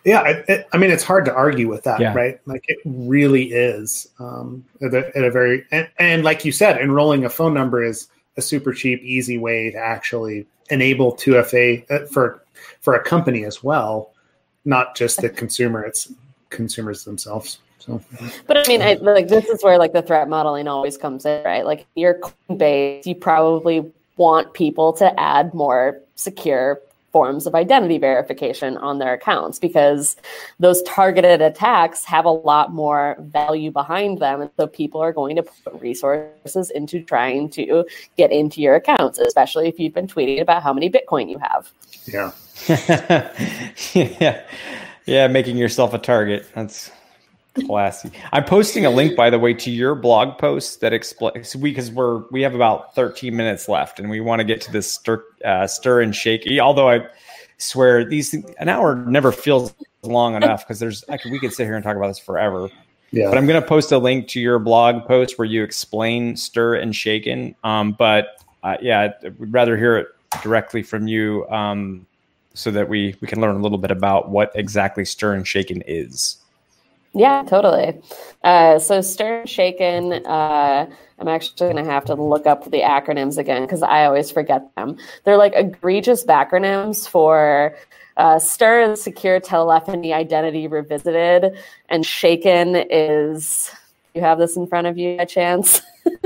Yeah, I, I, mean, it's hard to argue with that, yeah. right? Like, it really is. Um, at, a, at a very, and, and like you said, enrolling a phone number is a super cheap, easy way to actually enable 2FA uh, for for a company as well, not just the consumer. It's consumers themselves. So, but I mean, I, like this is where like the threat modeling always comes in, right? Like your base, you probably want people to add more secure forms of identity verification on their accounts because those targeted attacks have a lot more value behind them. And so people are going to put resources into trying to get into your accounts, especially if you've been tweeting about how many Bitcoin you have. Yeah. yeah. Yeah. Making yourself a target. That's Classy. I'm posting a link, by the way, to your blog post that explains we because we're we have about 13 minutes left, and we want to get to this stir, uh, stir and shake. Although I swear these an hour never feels long enough because there's I could, we could sit here and talk about this forever. Yeah. But I'm going to post a link to your blog post where you explain stir and shaken. Um, but uh, yeah, I would rather hear it directly from you um, so that we we can learn a little bit about what exactly stir and shaken is. Yeah, totally. Uh, so Stir Shaken, uh, I'm actually going to have to look up the acronyms again because I always forget them. They're like egregious acronyms for uh, Stir is Secure Telephony Identity Revisited, and Shaken is. You have this in front of you by chance?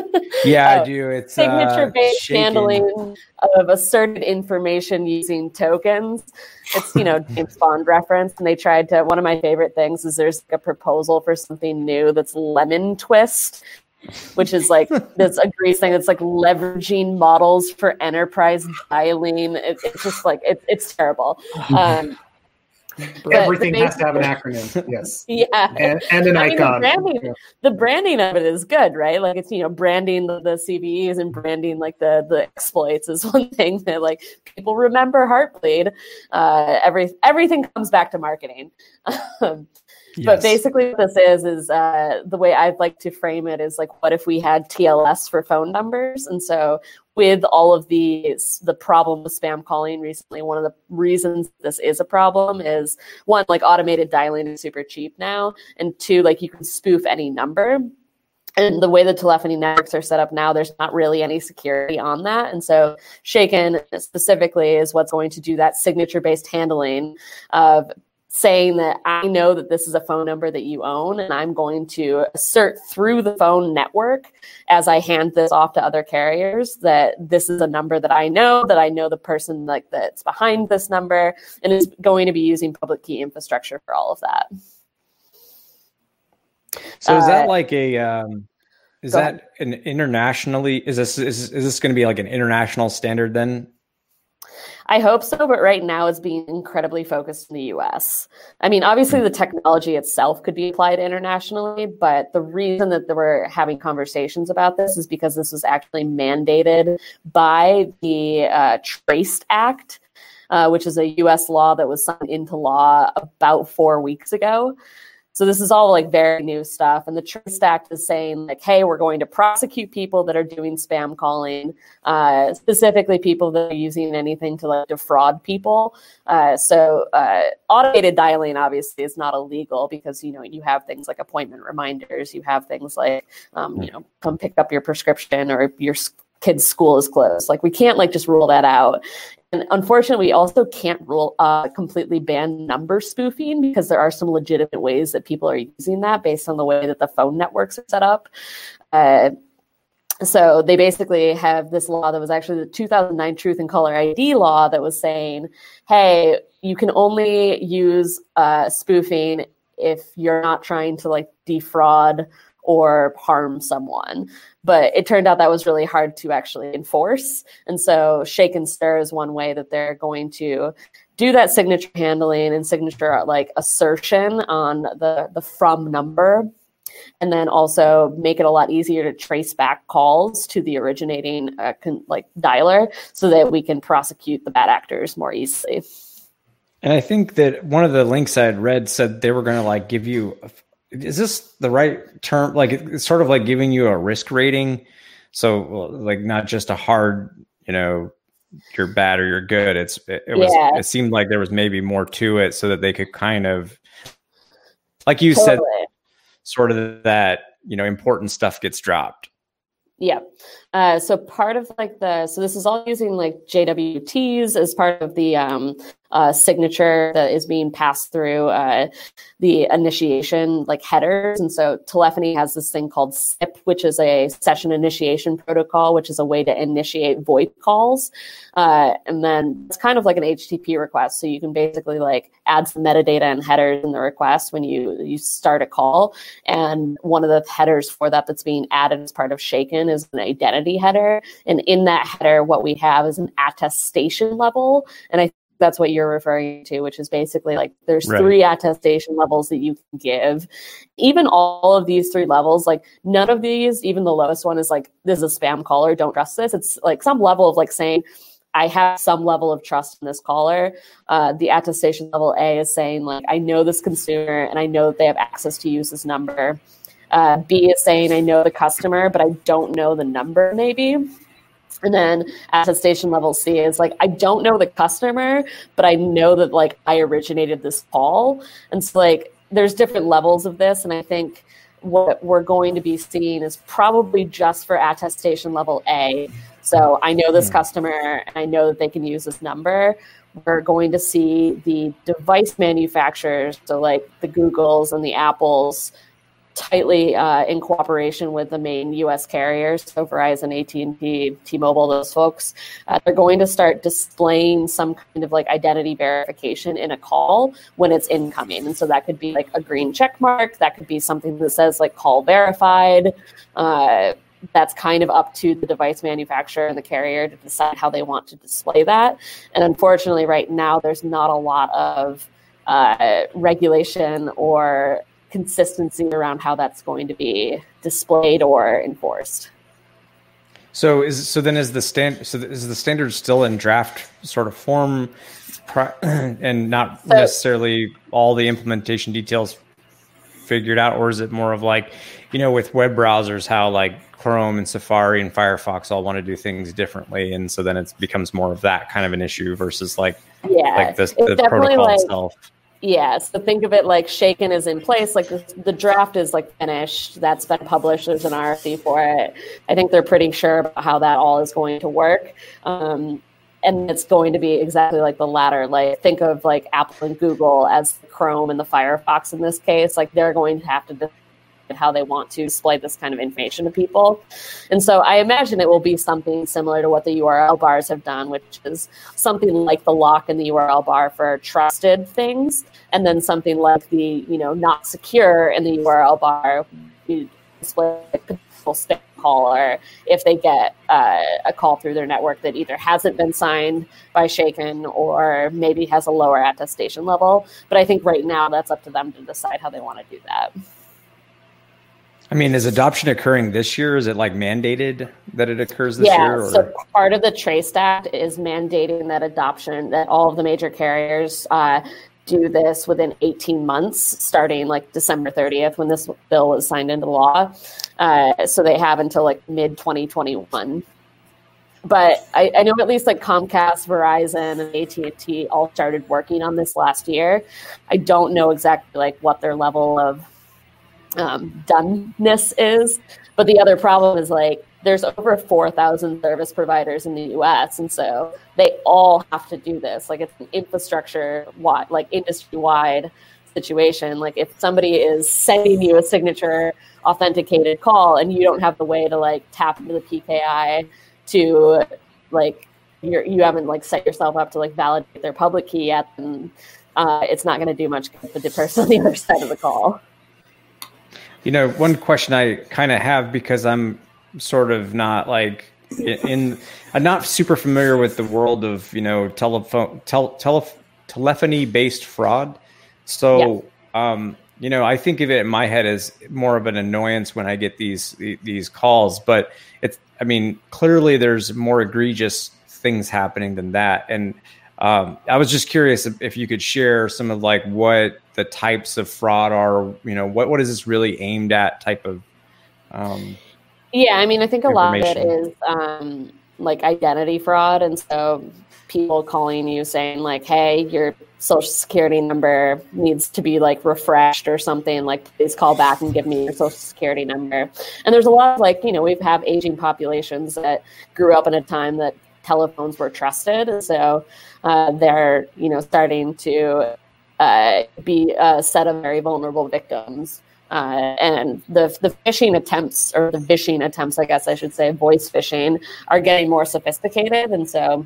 Yeah, I oh, do. It's uh, signature based handling of asserted information using tokens. It's you know James Bond reference, and they tried to. One of my favorite things is there's like a proposal for something new that's lemon twist, which is like this agrees thing that's like leveraging models for enterprise dialing. It, it's just like it, it's terrible. Um, Everything has to have an acronym. Yes. Yeah. And, and an I icon. Mean, the, branding, yeah. the, branding, of it is good, right? Like it's you know branding the, the CVEs and branding like the the exploits is one thing that like people remember Heartbleed. Uh, every everything comes back to marketing. Um, yes. But basically, what this is is uh, the way I'd like to frame it is like, what if we had TLS for phone numbers? And so with all of these the problem with spam calling recently one of the reasons this is a problem is one like automated dialing is super cheap now and two like you can spoof any number and the way the telephony networks are set up now, there's not really any security on that. And so Shaken specifically is what's going to do that signature based handling of saying that I know that this is a phone number that you own, and I'm going to assert through the phone network as I hand this off to other carriers that this is a number that I know, that I know the person like that's behind this number, and is going to be using public key infrastructure for all of that. So is that uh, like a um, is that ahead. an internationally is this is, is this going to be like an international standard then I hope so, but right now it's being incredibly focused in the US. I mean, obviously the technology itself could be applied internationally, but the reason that we're having conversations about this is because this was actually mandated by the uh, Traced Act. Uh, which is a US law that was signed into law about four weeks ago. So this is all like very new stuff. And the Traced Act is saying like, hey, we're going to prosecute people that are doing spam calling, uh, specifically people that are using anything to like defraud people. Uh, so uh, automated dialing obviously is not illegal because you know you have things like appointment reminders, you have things like um, you know come pick up your prescription or your kid's school is closed. Like we can't like just rule that out. And unfortunately, we also can't rule uh, completely ban number spoofing because there are some legitimate ways that people are using that based on the way that the phone networks are set up. Uh, so they basically have this law that was actually the 2009 Truth and Caller ID law that was saying, hey, you can only use uh, spoofing if you're not trying to like defraud or harm someone. But it turned out that was really hard to actually enforce. And so shake and stir is one way that they're going to do that signature handling and signature like assertion on the the from number and then also make it a lot easier to trace back calls to the originating uh, con- like dialer so that we can prosecute the bad actors more easily and i think that one of the links i had read said they were going to like give you is this the right term? Like it's sort of like giving you a risk rating. So like not just a hard you know you're bad or you're good. It's it, it was yeah. it seemed like there was maybe more to it so that they could kind of like you totally. said sort of that you know important stuff gets dropped. Yeah uh, so part of like the so this is all using like jwts as part of the um, uh, signature that is being passed through uh, the initiation like headers. And so telephony has this thing called SIP, which is a session initiation protocol, which is a way to initiate VoIP calls. Uh, and then it's kind of like an HTTP request. So you can basically like add some metadata and headers in the request when you you start a call. And one of the headers for that that's being added as part of Shaken is an identity header. And in that header, what we have is an attestation level. And I think that's what you're referring to, which is basically like there's right. three attestation levels that you can give. Even all of these three levels, like none of these, even the lowest one is like, this is a spam caller, don't trust this. It's like some level of like saying, I have some level of trust in this caller. Uh, the attestation level A is saying, like, I know this consumer and I know that they have access to use this number. Uh, B is saying, I know the customer, but I don't know the number, maybe. And then attestation level C is like, I don't know the customer, but I know that like I originated this call. And so like there's different levels of this. And I think what we're going to be seeing is probably just for attestation level A. So I know this hmm. customer and I know that they can use this number. We're going to see the device manufacturers, so like the Googles and the Apples, tightly uh, in cooperation with the main U.S. carriers, so Verizon, AT&T, T-Mobile, those folks. Uh, they're going to start displaying some kind of like identity verification in a call when it's incoming, and so that could be like a green check mark. That could be something that says like call verified. Uh, that's kind of up to the device manufacturer and the carrier to decide how they want to display that. And unfortunately, right now, there's not a lot of uh, regulation or consistency around how that's going to be displayed or enforced. So is so then is the stand so is the standard still in draft sort of form, and not so, necessarily all the implementation details figured out, or is it more of like, you know, with web browsers, how like Chrome and Safari and Firefox all want to do things differently, and so then it becomes more of that kind of an issue versus like yeah, like the, the protocol like, itself yeah, so think of it like Shaken is in place. Like the, the, draft is like finished. That's been published. There's an RFC for it. I think they're pretty sure about how that all is going to work. Um, and it's going to be exactly like the latter. Like think of like Apple and Google as Chrome and the Firefox in this case. Like they're going to have to how they want to display this kind of information to people. And so I imagine it will be something similar to what the URL bars have done, which is something like the lock in the URL bar for trusted things, and then something like the, you know, not secure in the URL bar, you display a potential spam caller if they get uh, a call through their network that either hasn't been signed by Shaken or maybe has a lower attestation level. But I think right now that's up to them to decide how they want to do that. I mean, is adoption occurring this year? Is it like mandated that it occurs this yeah, year? Yeah, so part of the Trace Act is mandating that adoption, that all of the major carriers uh, do this within 18 months, starting like December 30th when this bill was signed into law. Uh, so they have until like mid 2021. But I, I know at least like Comcast, Verizon, and AT and T all started working on this last year. I don't know exactly like what their level of um, doneness is. But the other problem is like there's over 4,000 service providers in the US. And so they all have to do this. Like it's an infrastructure wide, like industry wide situation. Like if somebody is sending you a signature authenticated call and you don't have the way to like tap into the PKI to like you're, you haven't like set yourself up to like validate their public key yet, then uh, it's not going to do much good for the person on the other side of the call. You know, one question I kind of have because I'm sort of not like in, I'm not super familiar with the world of you know telephone tel, tele, telephony based fraud. So, yeah. um, you know, I think of it in my head as more of an annoyance when I get these these calls, but it's I mean, clearly there's more egregious things happening than that. And um, I was just curious if, if, you could share some of like what the types of fraud are. You know, what what is this really aimed at? Type of. Um, yeah, I mean, I think a lot of it is um, like identity fraud, and so people calling you saying like, "Hey, your social security number needs to be like refreshed or something like please call back and give me your social security number and there's a lot of like you know we have aging populations that grew up in a time that telephones were trusted. And so uh, they're you know starting to uh, be a set of very vulnerable victims. Uh, and the the phishing attempts or the phishing attempts, I guess I should say, voice phishing, are getting more sophisticated, and so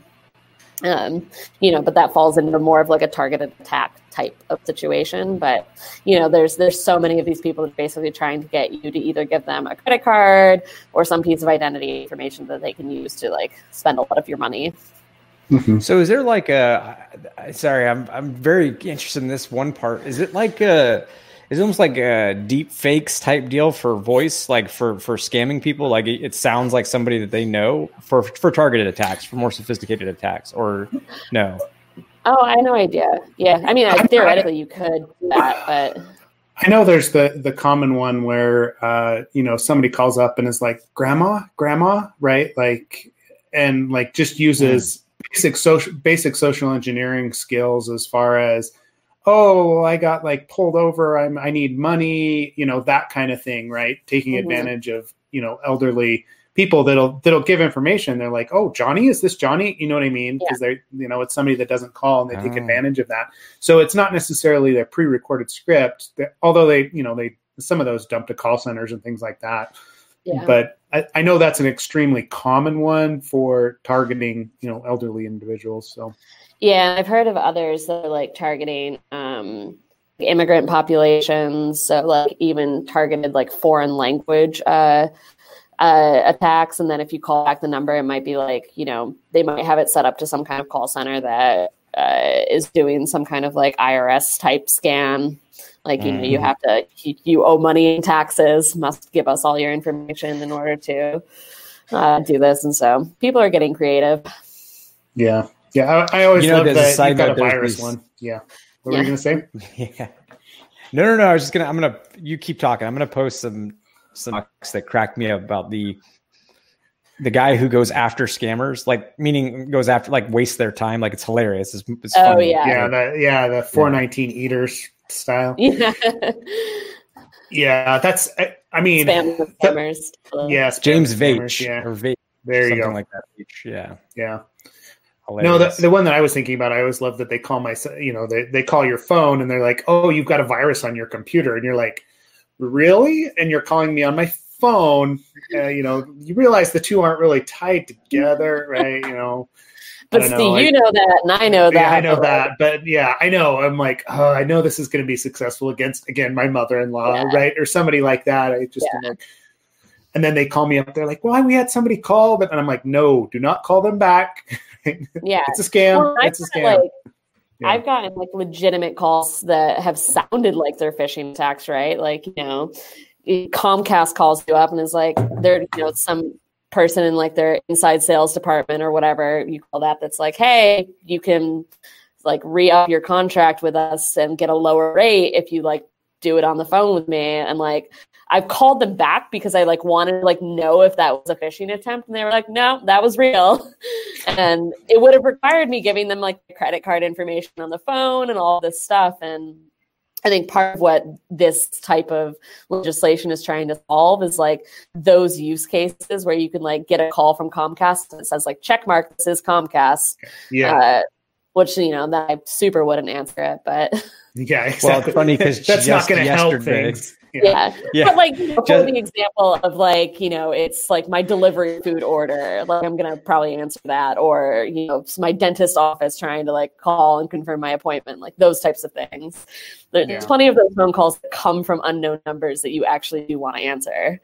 um, you know, but that falls into more of like a targeted attack type of situation. But you know, there's there's so many of these people that basically trying to get you to either give them a credit card or some piece of identity information that they can use to like spend a lot of your money. Mm-hmm. So is there like a sorry, I'm I'm very interested in this one part. Is it like a it's almost like a deep fakes type deal for voice, like for for scamming people. Like it, it, sounds like somebody that they know for for targeted attacks, for more sophisticated attacks, or no? Oh, I have no idea. Yeah, I mean, theoretically, you could do that, but I know there's the the common one where uh, you know somebody calls up and is like, "Grandma, grandma," right? Like, and like just uses mm. basic social basic social engineering skills as far as oh, I got like pulled over. I'm, I need money, you know, that kind of thing, right? Taking mm-hmm. advantage of, you know, elderly people that'll, that'll give information. They're like, oh, Johnny, is this Johnny? You know what I mean? Because yeah. they're, you know, it's somebody that doesn't call and they take oh. advantage of that. So it's not necessarily their pre recorded script, that, although they, you know, they, some of those dump to call centers and things like that. Yeah. But I, I know that's an extremely common one for targeting, you know, elderly individuals. So, yeah, I've heard of others that are like targeting um, immigrant populations, so like even targeted like foreign language uh, uh, attacks. And then if you call back the number, it might be like you know they might have it set up to some kind of call center that uh, is doing some kind of like IRS type scan. Like you mm-hmm. know you mm-hmm. have to you, you, owe money in taxes, must give us all your information in order to uh, do this. And so people are getting creative. Yeah, yeah, I, I always you know, love that you got a virus these... one. Yeah. What yeah. were you gonna say? yeah. No, no, no. I was just gonna. I'm gonna. You keep talking. I'm gonna post some some that cracked me up about the the guy who goes after scammers, like meaning goes after like wastes their time. Like it's hilarious. It's, it's oh funny. yeah, yeah, the yeah the 419 yeah. eaters style. Yeah. yeah, that's. I, I mean, spam scammers. Yes, yeah, James Veitch. Yeah, or Veitch, there you go. Like that. Yeah, yeah. Hilarious. No, the, the one that I was thinking about, I always love that they call my, you know, they, they call your phone and they're like, oh, you've got a virus on your computer. And you're like, really? And you're calling me on my phone. Uh, you know, you realize the two aren't really tied together, right? You know, but Steve, know, you know that, and I know that. Yeah, I know that, but yeah, I know. I'm like, oh, I know this is going to be successful against again my mother-in-law, yeah. right, or somebody like that. I just yeah. like, and then they call me up. They're like, "Why we had somebody call?" But and I'm like, "No, do not call them back. Yeah, it's a scam. Well, it's a scam." Like, yeah. I've gotten like legitimate calls that have sounded like they're phishing attacks, right? Like you know, Comcast calls you up and is like, they're you know some person in like their inside sales department or whatever you call that. That's like, hey, you can like re up your contract with us and get a lower rate if you like do it on the phone with me and like I've called them back because I like wanted to like know if that was a phishing attempt, and they were like, "No, that was real," and it would have required me giving them like credit card information on the phone and all this stuff. And I think part of what this type of legislation is trying to solve is like those use cases where you can like get a call from Comcast and it says like check mark this is Comcast. Yeah. Uh, which you know that I super wouldn't answer it, but yeah, exactly. Well, it's funny because that's not going to help things yeah. yeah. But like you know, Just, the example of like, you know, it's like my delivery food order. Like I'm gonna probably answer that. Or, you know, my dentist office trying to like call and confirm my appointment, like those types of things. There's yeah. plenty of those phone calls that come from unknown numbers that you actually do want to answer.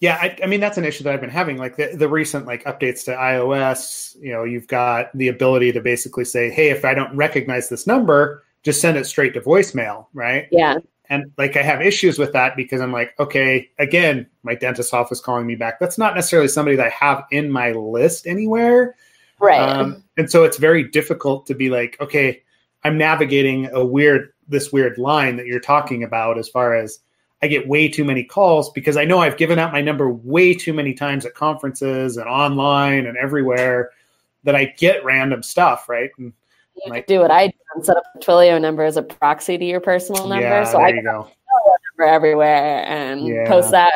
Yeah, I, I, mean that's an issue that I've been having. Like the, the recent like updates to iOS, you know, you've got the ability to basically say, "Hey, if I don't recognize this number, just send it straight to voicemail," right? Yeah. And like I have issues with that because I'm like, okay, again, my dentist office calling me back. That's not necessarily somebody that I have in my list anywhere. Right. Um, and so it's very difficult to be like, okay, I'm navigating a weird this weird line that you're talking about as far as I get way too many calls because I know I've given out my number way too many times at conferences and online and everywhere that I get random stuff, right? And you like, do what I do and set up a Twilio number as a proxy to your personal number. Yeah, so there I you go. number everywhere and yeah. post that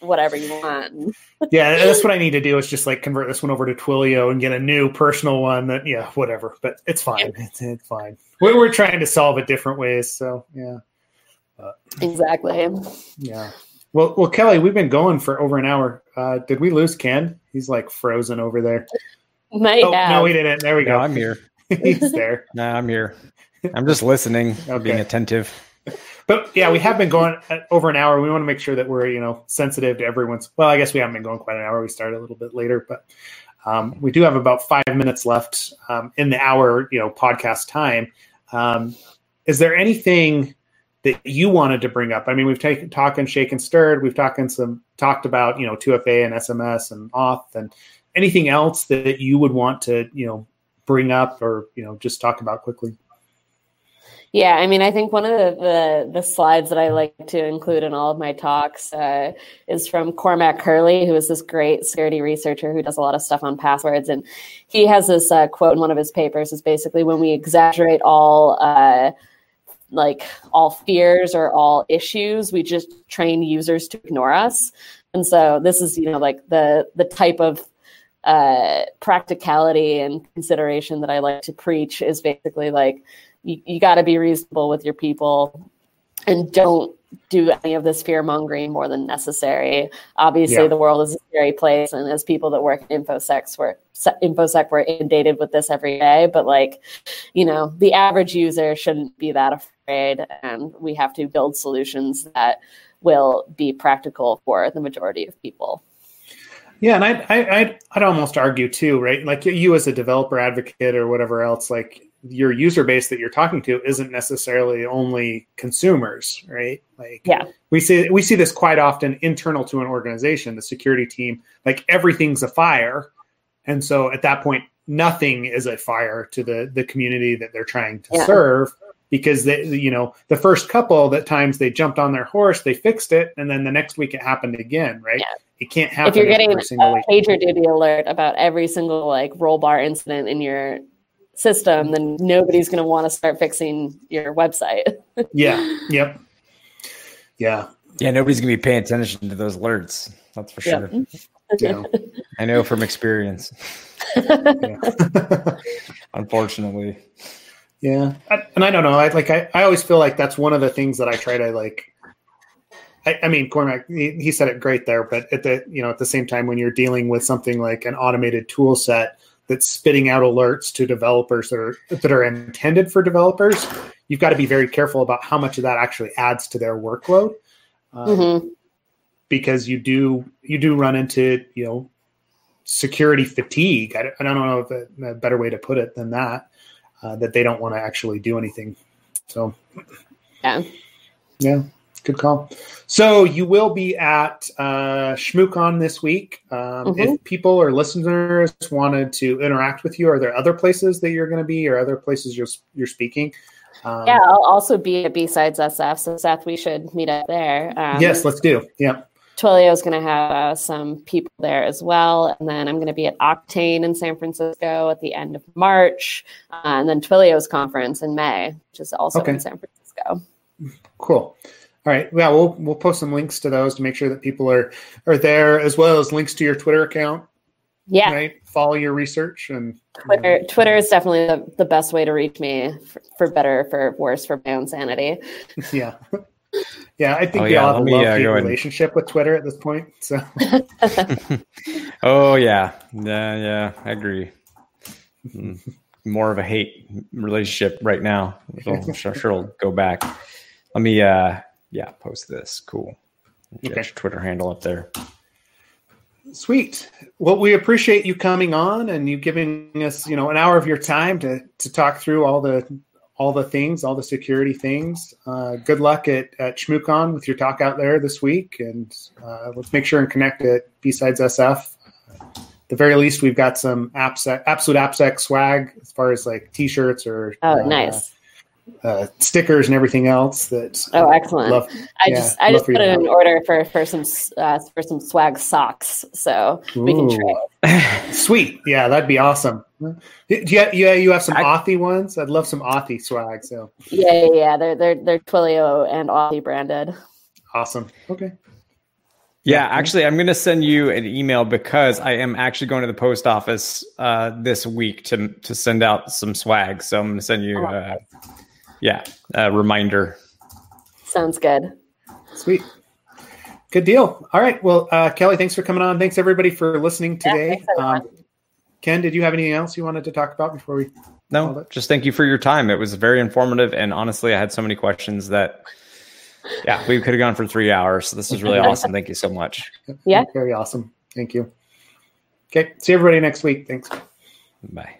whatever you want. yeah, that's what I need to do is just like convert this one over to Twilio and get a new personal one that yeah, whatever. But it's fine. Yeah. It's, it's fine. We're, we're trying to solve it different ways. So yeah. But, exactly. Yeah. Well, well, Kelly, we've been going for over an hour. Uh, did we lose Ken? He's like frozen over there. Might oh, have. No, we didn't. There we go. I'm here. He's there. no, I'm here. I'm just listening, okay. being attentive. But yeah, we have been going over an hour. We want to make sure that we're you know sensitive to everyone's. Well, I guess we haven't been going quite an hour. We started a little bit later, but um, we do have about five minutes left um, in the hour you know podcast time. Um, is there anything that you wanted to bring up? I mean, we've taken talked and shaken stirred. We've talked some talked about you know 2FA and SMS and auth and anything else that you would want to you know bring up or you know just talk about quickly. Yeah, I mean, I think one of the, the, the slides that I like to include in all of my talks uh, is from Cormac Herley, who is this great security researcher who does a lot of stuff on passwords, and he has this uh, quote in one of his papers: "Is basically when we exaggerate all." Uh, like all fears or all issues we just train users to ignore us and so this is you know like the the type of uh, practicality and consideration that i like to preach is basically like you, you got to be reasonable with your people and don't do any of this fear mongering more than necessary. Obviously, yeah. the world is a scary place, and as people that work in infosec, we're infosec, we're inundated with this every day. But like, you know, the average user shouldn't be that afraid, and we have to build solutions that will be practical for the majority of people. Yeah, and I, I, I'd, I'd almost argue too, right? Like you as a developer advocate or whatever else, like your user base that you're talking to isn't necessarily only consumers, right? Like yeah. we see we see this quite often internal to an organization, the security team, like everything's a fire. And so at that point, nothing is a fire to the the community that they're trying to yeah. serve because they you know the first couple that times they jumped on their horse they fixed it and then the next week it happened again right yeah. It can't happen if you're getting a pager duty alert about every single like Rollbar incident in your system, then nobody's going to want to start fixing your website. yeah. Yep. Yeah. Yeah. Nobody's going to be paying attention to those alerts. That's for sure. Yeah. I know from experience. Unfortunately. Yeah. I, and I don't know. I like, I, I always feel like that's one of the things that I try to like, I, I mean, Cormac, he, he said it great there, but at the, you know, at the same time, when you're dealing with something like an automated tool set, that's spitting out alerts to developers that are that are intended for developers, you've got to be very careful about how much of that actually adds to their workload, um, mm-hmm. because you do you do run into you know security fatigue. I, I don't know if a, a, better way to put it than that. Uh, that they don't want to actually do anything. So, yeah, yeah. Good call. So you will be at uh, ShmooCon this week. Um, mm-hmm. If people or listeners wanted to interact with you, are there other places that you're going to be, or other places you're you're speaking? Um, yeah, I'll also be at BSides SF. So Seth, we should meet up there. Um, yes, let's do. Yeah. Twilio is going to have uh, some people there as well. And then I'm going to be at Oktane in San Francisco at the end of March. Uh, and then Twilio's conference in May, which is also okay. in San Francisco. Cool. All right. Yeah, we'll we'll post some links to those to make sure that people are are there, as well as links to your Twitter account. Yeah. Right. Follow your research and Twitter. Twitter is definitely the, the best way to reach me for, for better, for worse, for my own sanity. Yeah. Yeah, I think Oh, we yeah, all have a let me, love uh, hate go ahead relationship with Twitter at this point. So oh yeah, yeah, yeah. I agree. Mm, More of a hate relationship right now. So I'm sure, sure it'll go back. Let me, uh, yeah, post this. Cool. Get Okay. your Twitter handle up there. Sweet. Well, we appreciate you coming on and you giving us, you know, an hour of your time to to talk through all the all the things, all the security things. Uh, good luck at at ShmooCon with your talk out there this week, and uh, let's make sure and connect at BSides SF. At the very least, we've got some AppSec, absolute AppSec swag as far as like T-shirts or Oh, uh, nice. Uh, stickers and everything else. That Oh, excellent. love. I yeah, just I just put in an order for for some uh, for some swag socks, so we can trade. Sweet. Yeah, that'd be awesome. Yeah, yeah, you have some I- Authy ones. I'd love some Authy swag. So Yeah, yeah, yeah. They're they're they're Twilio and Authy branded. awesome. Okay. Yeah, actually, I'm going to send you an email because I am actually going to the post office uh, this week to to send out some swag. So I'm going to send you, uh, yeah, a reminder. Sounds good. Sweet. Good deal. All right. Well, uh, Kelly, thanks for coming on. Thanks everybody for listening today. thanks, everyone. um, Ken, did you have anything else you wanted to talk about before we? No, just thank you for your time. It was very informative, and honestly, I had so many questions that, yeah, we could have gone for three hours. So this is really awesome. Thank you so much. Yeah. Very awesome. Thank you. Okay. See everybody next week. Thanks. Bye.